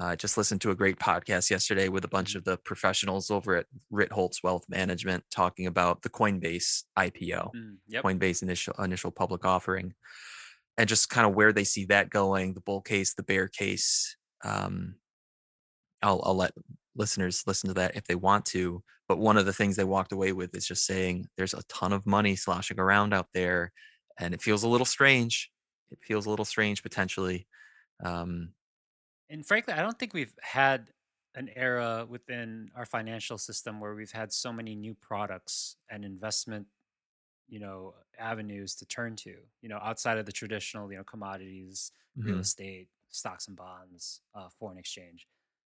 I uh, just listened to a great podcast yesterday with a bunch mm-hmm. of the professionals over at Ritholtz Wealth Management talking about the Coinbase IPO, mm, yep. Coinbase initial initial public offering, and just kind of where they see that going, the bull case, the bear case. Um, I'll, I'll let listeners listen to that if they want to. But one of the things they walked away with is just saying there's a ton of money sloshing around out there, and it feels a little strange. It feels a little strange potentially. Um, and frankly, I don't think we've had an era within our financial system where we've had so many new products and investment, you know, avenues to turn to, you know, outside of the traditional, you know, commodities, real hmm estate, stocks and bonds, uh, foreign exchange.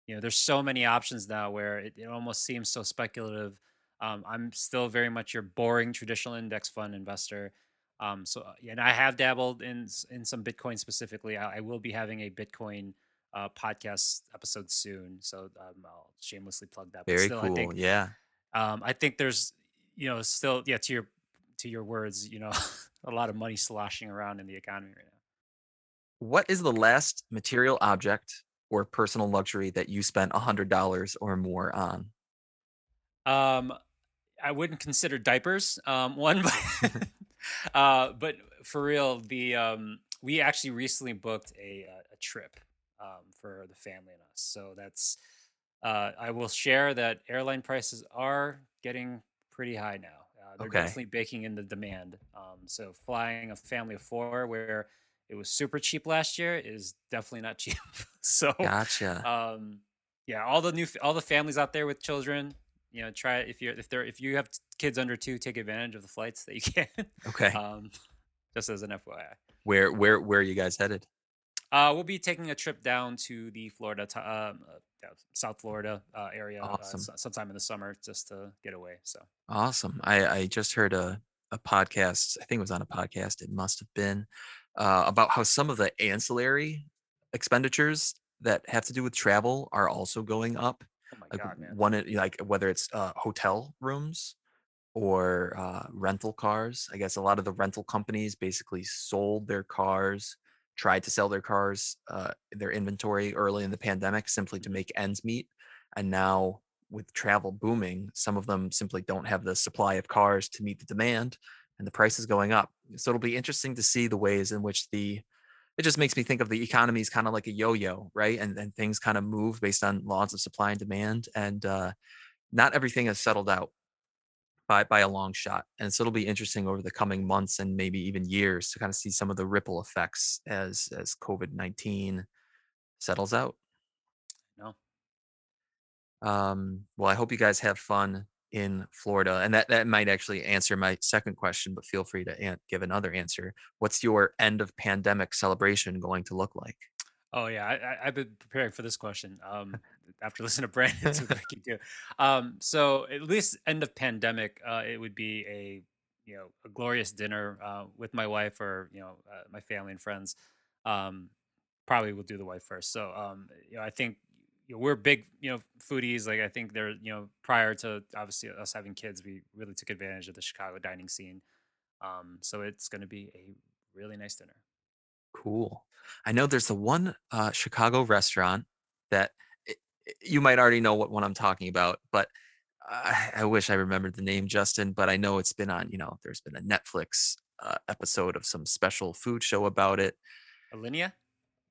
You know, there's so many options now where it, it almost seems so speculative. Um, I'm still very much your boring traditional index fund investor. Um, so, uh, and I have dabbled in in some Bitcoin specifically. I, I will be having a Bitcoin uh, podcast episode soon, so um, I'll shamelessly plug that. But Very still, I cool. think Yeah. um, I think there's you know still yeah to your to your words you know a lot of money sloshing around in the economy right now. What is the last material object or personal luxury that you spent $100 or more on? Um, I wouldn't consider diapers um, one, but uh, but for real, the um, we actually recently booked a uh, a trip um, for the family and us. So that's uh, I will share that airline prices are getting pretty high now. Uh, they're Okay. definitely baking in the demand. Um, so flying a family of four, where it was super cheap last year, is definitely not cheap. so Gotcha. um, yeah, all the new all the families out there with children, you know, try if you're if they're if you have kids under two, take advantage of the flights that you can. Okay. um, just as an FYI. Where where where are you guys headed? Uh, we'll be taking a trip down to the Florida, um, uh, South Florida uh, area uh, Awesome. s- sometime in the summer just to get away. So, Awesome. I I just heard a a podcast, I think it was on a podcast, it must have been, uh, about how some of the ancillary expenditures that have to do with travel are also going up. oh my Like God, man. one, like whether it's uh, hotel rooms or uh, rental cars. I guess a lot of the rental companies basically sold their cars, tried to sell their cars, uh, their inventory early in the pandemic simply to Mhm. make ends meet. And now, with travel booming, some of them simply don't have the supply of cars to meet the demand and the price is going up. So it'll be interesting to see the ways in which the it just makes me think of the economy is kind of like a yo-yo, right? And and things kind of move based on laws of supply and demand. And uh, not everything has settled out by by a long shot. And so it'll be interesting over the coming months and maybe even years to kind of see some of the ripple effects as as COVID nineteen settles out. No. Um, well, I hope you guys have fun in Florida, and that that might actually answer my second question. But feel free to an- give another answer. What's your end of pandemic celebration going to look like? Oh yeah, I, I've been preparing for this question. Um, after listening to Brandon, see what I can. Um, so at least end of pandemic, uh, it would be a you know a glorious dinner uh, with my wife or you know uh, my family and friends. Um, probably will do the wife first. So um, you know, I think you know, we're big you know foodies. Like I think they're you know prior to obviously us having kids, we really took advantage of the Chicago dining scene. Um, so it's going to be a really nice dinner. Cool. I know there's the one uh, Chicago restaurant that i- i- you might already know what one I'm talking about, but I, I wish I remembered the name, Justin. But I know it's been on. You know, there's been a Netflix uh, episode of some special food show about it. Alinea?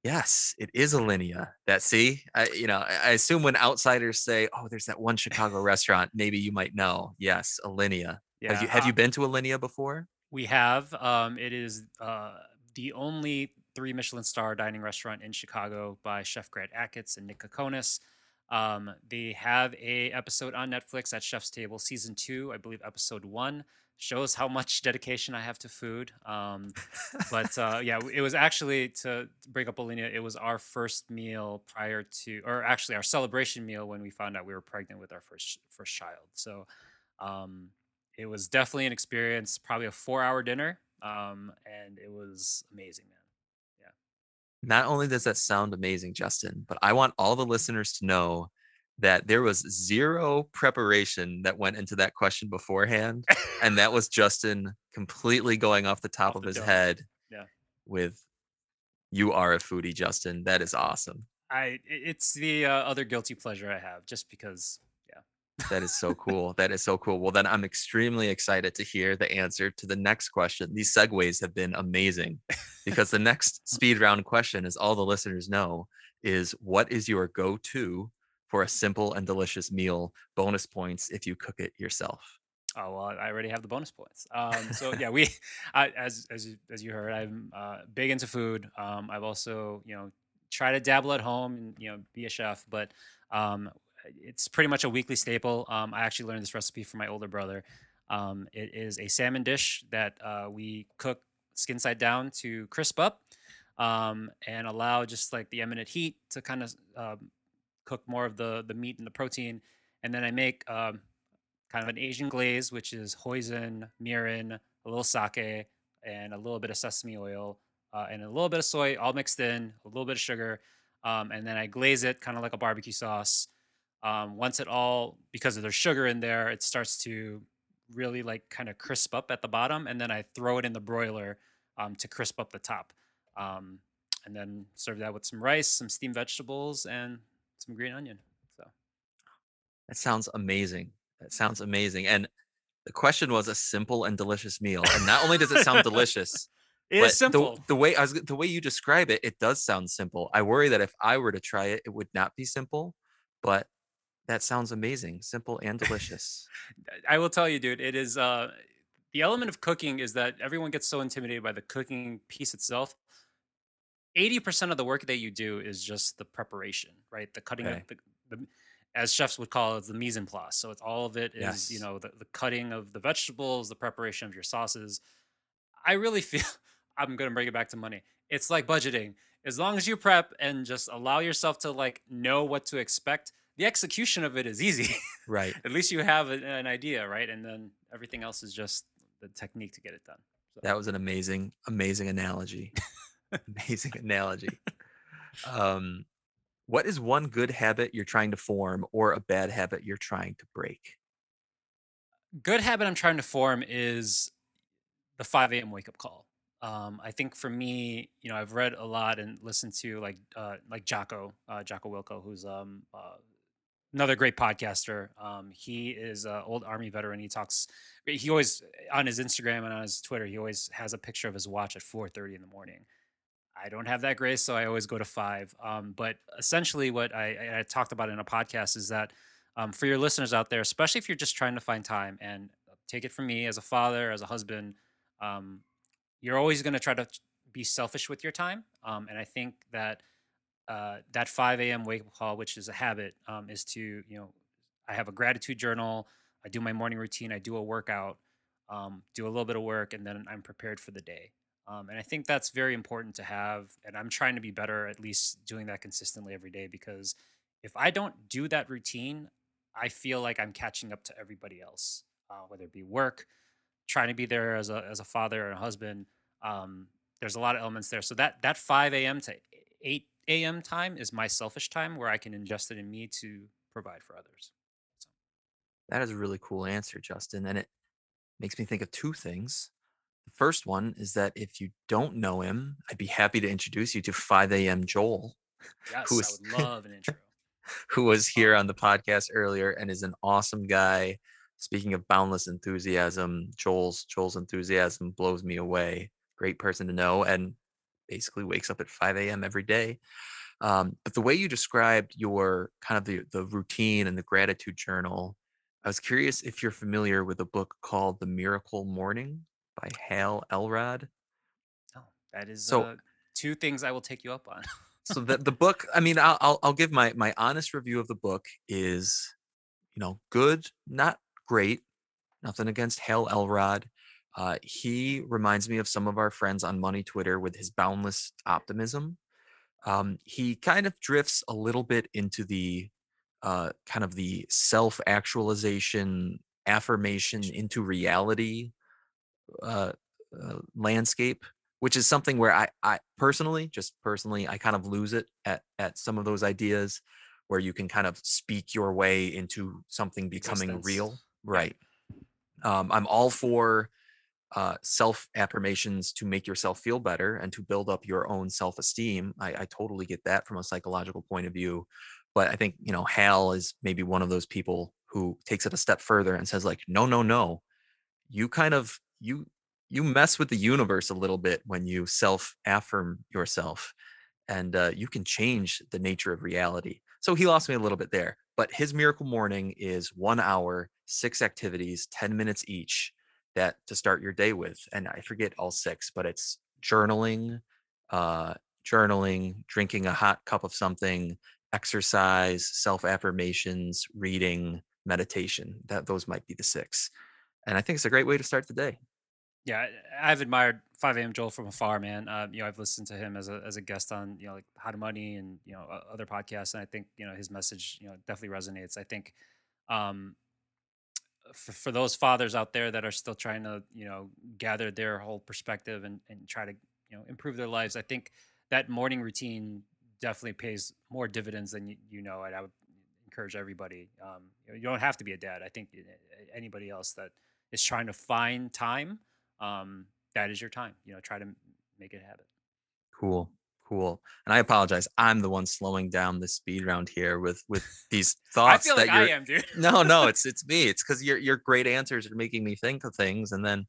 Yes, it is Alinea. That see, I you know, I assume when outsiders say, "Oh, there's that one Chicago restaurant," maybe you might know. Yes, Alinea. Have Yeah. you have uh, you been to Alinea before? We have. Um, it is uh, the only three Michelin star dining restaurant in Chicago by Chef Grant Achatz and Nick Kokonas. Um, they have a episode on Netflix at Chef's Table, season two, I believe episode one shows how much dedication I have to food. Um, but uh, yeah, it was actually to break up Alinea. It was our first meal prior to, or actually our celebration meal when we found out we were pregnant with our first first child. So um, it was definitely an experience. Probably a four hour dinner, um, and it was amazing, man. Not only does that sound amazing, Justin, but I want all the listeners to know that there was zero preparation that went into that question beforehand. And that was Justin completely going off the top off of the his dome. head Yeah. with, You are a foodie, Justin. That is awesome. I it's the uh, other guilty pleasure I have, just because. That is so cool. That is so cool. Well, then I'm extremely excited to hear the answer to the next question. These segues have been amazing because the next speed round question, as all the listeners know, is what is your go to for a simple and delicious meal? Bonus points if you cook it yourself. Oh well, I already have the bonus points. Um, so yeah, we, I, as as you, as you heard, I'm uh, big into food. Um, I've also you know try to dabble at home and you know be a chef, but um, it's pretty much a weekly staple. Um, I actually learned this recipe from my older brother. Um, it is a salmon dish that uh, we cook skin side down to crisp up um, and allow just like the eminent heat to kind of um, cook more of the the meat and the protein. And then I make um, kind of an Asian glaze, which is hoisin, mirin, a little sake, and a little bit of sesame oil, uh, and a little bit of soy, all mixed in, a little bit of sugar, um, and then I glaze it kind of like a barbecue sauce. Um, once it all, because of there's sugar in there, it starts to really like kind of crisp up at the bottom, and then I throw it in the broiler um, to crisp up the top, um, and then serve that with some rice, some steamed vegetables, and some green onion. So That sounds amazing. That sounds amazing. And the question was a simple and delicious meal. And not only does it sound delicious, it but is simple. The, the way I was the way you describe it, it does sound simple. I worry that if I were to try it, it would not be simple, but that sounds amazing, simple and delicious. I will tell you, dude, it is uh the element of cooking is that everyone gets so intimidated by the cooking piece itself. 80% of the work that you do is just the preparation, right? The cutting Okay. of the, the as chefs would call it the mise en place. So it's all of it is, you know, the, the cutting of the vegetables, the preparation of your sauces. I really feel I'm gonna bring it back to money. It's like budgeting. As long as you prep and just allow yourself to like know what to expect, the execution of it is easy. Right. At least you have a- an idea, right? And then everything else is just the technique to get it done. So That was an amazing, amazing analogy. amazing analogy. Um, what is one good habit you're trying to form or a bad habit you're trying to break? good habit I'm trying to form is the 5 a.m. wake up call. Um, I think for me, you know, I've read a lot and listened to like uh, like Jocko, uh, Jocko Willink, who's um, uh, another great podcaster. Um, he is an old army veteran. He talks. He always on his Instagram and on his Twitter. He always has a picture of his watch at 4:30 in the morning. I don't have that grace, so I always go to five. Um, but essentially, what I, I talked about in a podcast is that um, for your listeners out there, especially if you're just trying to find time, and take it from me as a father, as a husband, um, you're always going to try to be selfish with your time. Um, and I think that uh, that 5 a.m. wake up call, which is a habit, um, is to you know, I have a gratitude journal. I do my morning routine. I do a workout, um, do a little bit of work, and then I'm prepared for the day. Um, and I think that's very important to have. And I'm trying to be better, at least doing that consistently every day, because if I don't do that routine, I feel like I'm catching up to everybody else, uh, whether it be work, trying to be there as a as a father and a husband. Um, there's a lot of elements there. So that that 5 a.m. to 8 a.m. time is my selfish time where I can ingest it in me to provide for others. So, That is a really cool answer, Justin. And it makes me think of two things. The first one is that if you don't know him, I'd be happy to introduce you to 5 a.m. Joel, yes, who I would love an intro. who was here on the podcast earlier and is an awesome guy. Speaking of boundless enthusiasm, Joel's Joel's enthusiasm blows me away. Great person to know, and basically wakes up at 5 a.m. every day. Um, but the way you described your kind of the the routine and the gratitude journal, I was curious if you're familiar with a book called The Miracle Morning by Hal Elrod. Oh, that is So uh, two things I will take you up on. so the the book i mean I'll, I'll i'll give my my honest review of the book is you know good not great nothing against hal elrod uh, he reminds me of some of our friends on money twitter with his boundless optimism um, he kind of drifts a little bit into the uh, kind of the self actualization affirmation into reality uh, uh, landscape, which is something where I, I personally, just personally, I kind of lose it at at some of those ideas where you can kind of speak your way into something becoming Existence. real. Right. Um, I'm all for uh, self affirmations to make yourself feel better and to build up your own self esteem. I, I totally get that from a psychological point of view. But I think, you know, Hal is maybe one of those people who takes it a step further and says, like, no, no, no. You kind of you you mess with the universe a little bit when you self affirm yourself and uh, you can change the nature of reality. So he lost me a little bit there, but his miracle morning is one hour, six activities, 10 minutes each that to start your day with. And I forget all six, but it's journaling, uh, journaling, drinking a hot cup of something, exercise, self affirmations, reading, meditation. That those might be the six. And I think it's a great way to start the day. Yeah, I've admired 5 a.m. Joel from afar, man. Uh, you know, I've listened to him as a as a guest on you know like How to Money and you know other podcasts, and I think you know his message you know definitely resonates. I think um, for, for those fathers out there that are still trying to you know gather their whole perspective and and try to you know improve their lives, I think that morning routine definitely pays more dividends than you, you know. And I would encourage everybody. Um, you don't have to be a dad. I think anybody else that is trying to find time um, that is your time. You know, try to make it a habit. Cool, cool. And I apologize. I'm the one slowing down the speed round here with with these thoughts. I feel like I am, dude. no, no, it's it's me. It's because your your great answers are making me think of things, and then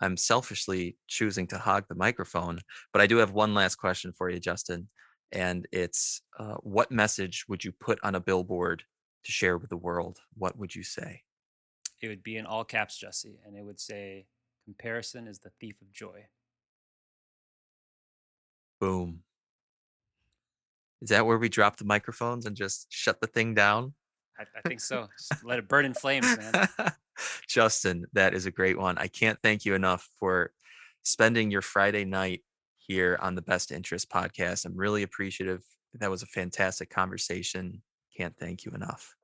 I'm selfishly choosing to hog the microphone. But I do have one last question for you, Justin, and it's uh, what message would you put on a billboard to share with the world? What would you say? It would be in all caps, Jesse, and it would say Comparison is the thief of joy. Boom. Is that where we drop the microphones and just shut the thing down? I, I think so. Just let it burn in flames, man. Justin, that is a great one. I can't thank you enough for spending your Friday night here on the Best Interest podcast. I'm really appreciative. That was a fantastic conversation. Can't thank you enough.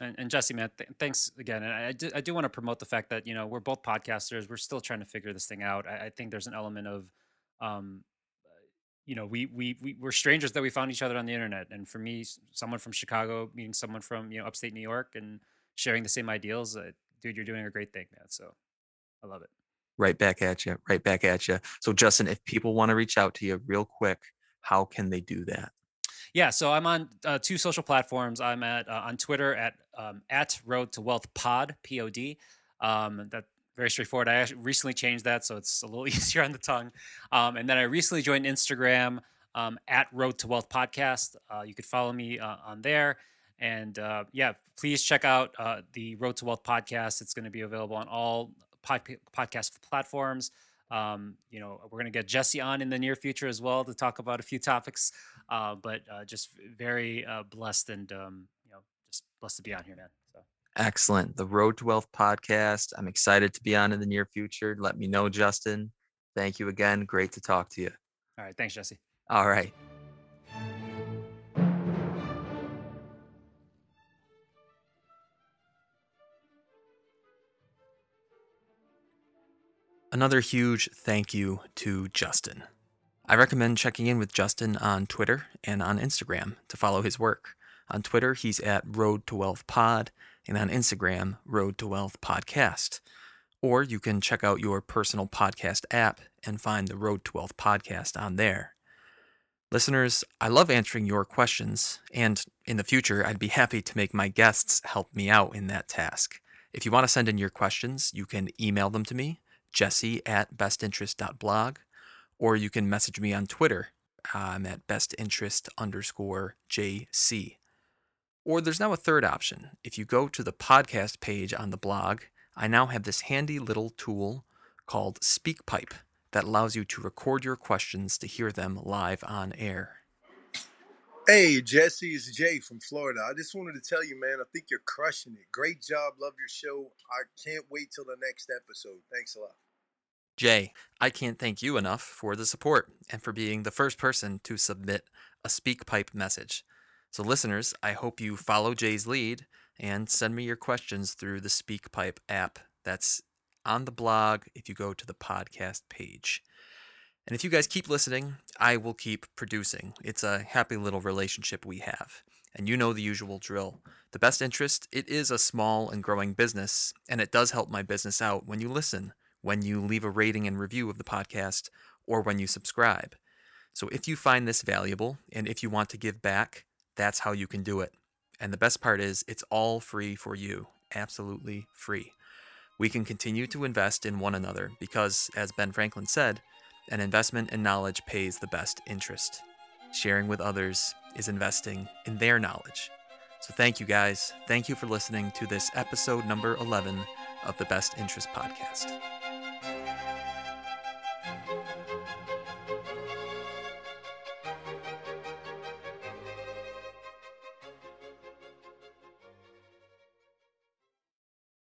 And, and Jesse, man, th- thanks again. And I do, I do want to promote the fact that you know we're both podcasters. We're still trying to figure this thing out. I, I think there's an element of, um, you know, we, we we we're strangers that we found each other on the internet. And for me, someone from Chicago meeting someone from you know upstate New York and sharing the same ideals, uh, dude, you're doing a great thing, man. So I love it. Right back at you. Right back at you. So Justin, if people want to reach out to you real quick, how can they do that? Yeah, so I'm on uh, two social platforms. I'm at uh, on Twitter at um, at Road to Wealth Pod P O D. Um, that very straightforward. I recently changed that, so it's a little easier on the tongue. Um, and then I recently joined Instagram um, at Road to Wealth Podcast. Uh, you could follow me uh, on there. And uh, yeah, please check out uh, the Road to Wealth podcast. It's going to be available on all pod- podcast platforms. Um, you know, we're going to get Jesse on in the near future as well to talk about a few topics. Uh, but uh, just very blessed and um, you know just blessed to be on here, man. Excellent. The Road to Wealth podcast. I'm excited to be on in the near future. Let me know, Justin. Thank you again. Great to talk to you. All right, thanks, Jesse. All right. Another huge thank you to Justin. I recommend checking in with Justin on Twitter and on Instagram to follow his work. On Twitter, he's at Road to Wealth Pod, and on Instagram, Road to Wealth Podcast. Or you can check out your personal podcast app and find the Road to Wealth podcast on there. Listeners, I love answering your questions, and in the future, I'd be happy to make my guests help me out in that task. If you want to send in your questions, you can email them to me, jesse at bestinterest.blog, or you can message me on Twitter. I'm at bestinterest underscore JC. Or there's now a third option. If you go to the podcast page on the blog, I now have this handy little tool called SpeakPipe that allows you to record your questions to hear them live on air. Hey, Jesse, it's Jay from Florida. I just wanted to tell you, man, I think you're crushing it. Great job. Love your show. I can't wait till the next episode. Thanks a lot. Jay, I can't thank you enough for the support and for being the first person to submit a SpeakPipe message. So, listeners, I hope you follow Jay's lead and send me your questions through the SpeakPipe app. That's on the blog if you go to the podcast page. And if you guys keep listening, I will keep producing. It's a happy little relationship we have. And you know the usual drill. The best interest, it is a small and growing business, and it does help my business out when you listen when you leave a rating and review of the podcast, or when you subscribe. So if you find this valuable and if you want to give back, that's how you can do it. And the best part is, it's all free for you, absolutely free. We can continue to invest in one another because, as Ben Franklin said, an investment in knowledge pays the best interest. Sharing with others is investing in their knowledge. So, thank you guys. Thank you for listening to this episode number 11 of the Best Interest Podcast.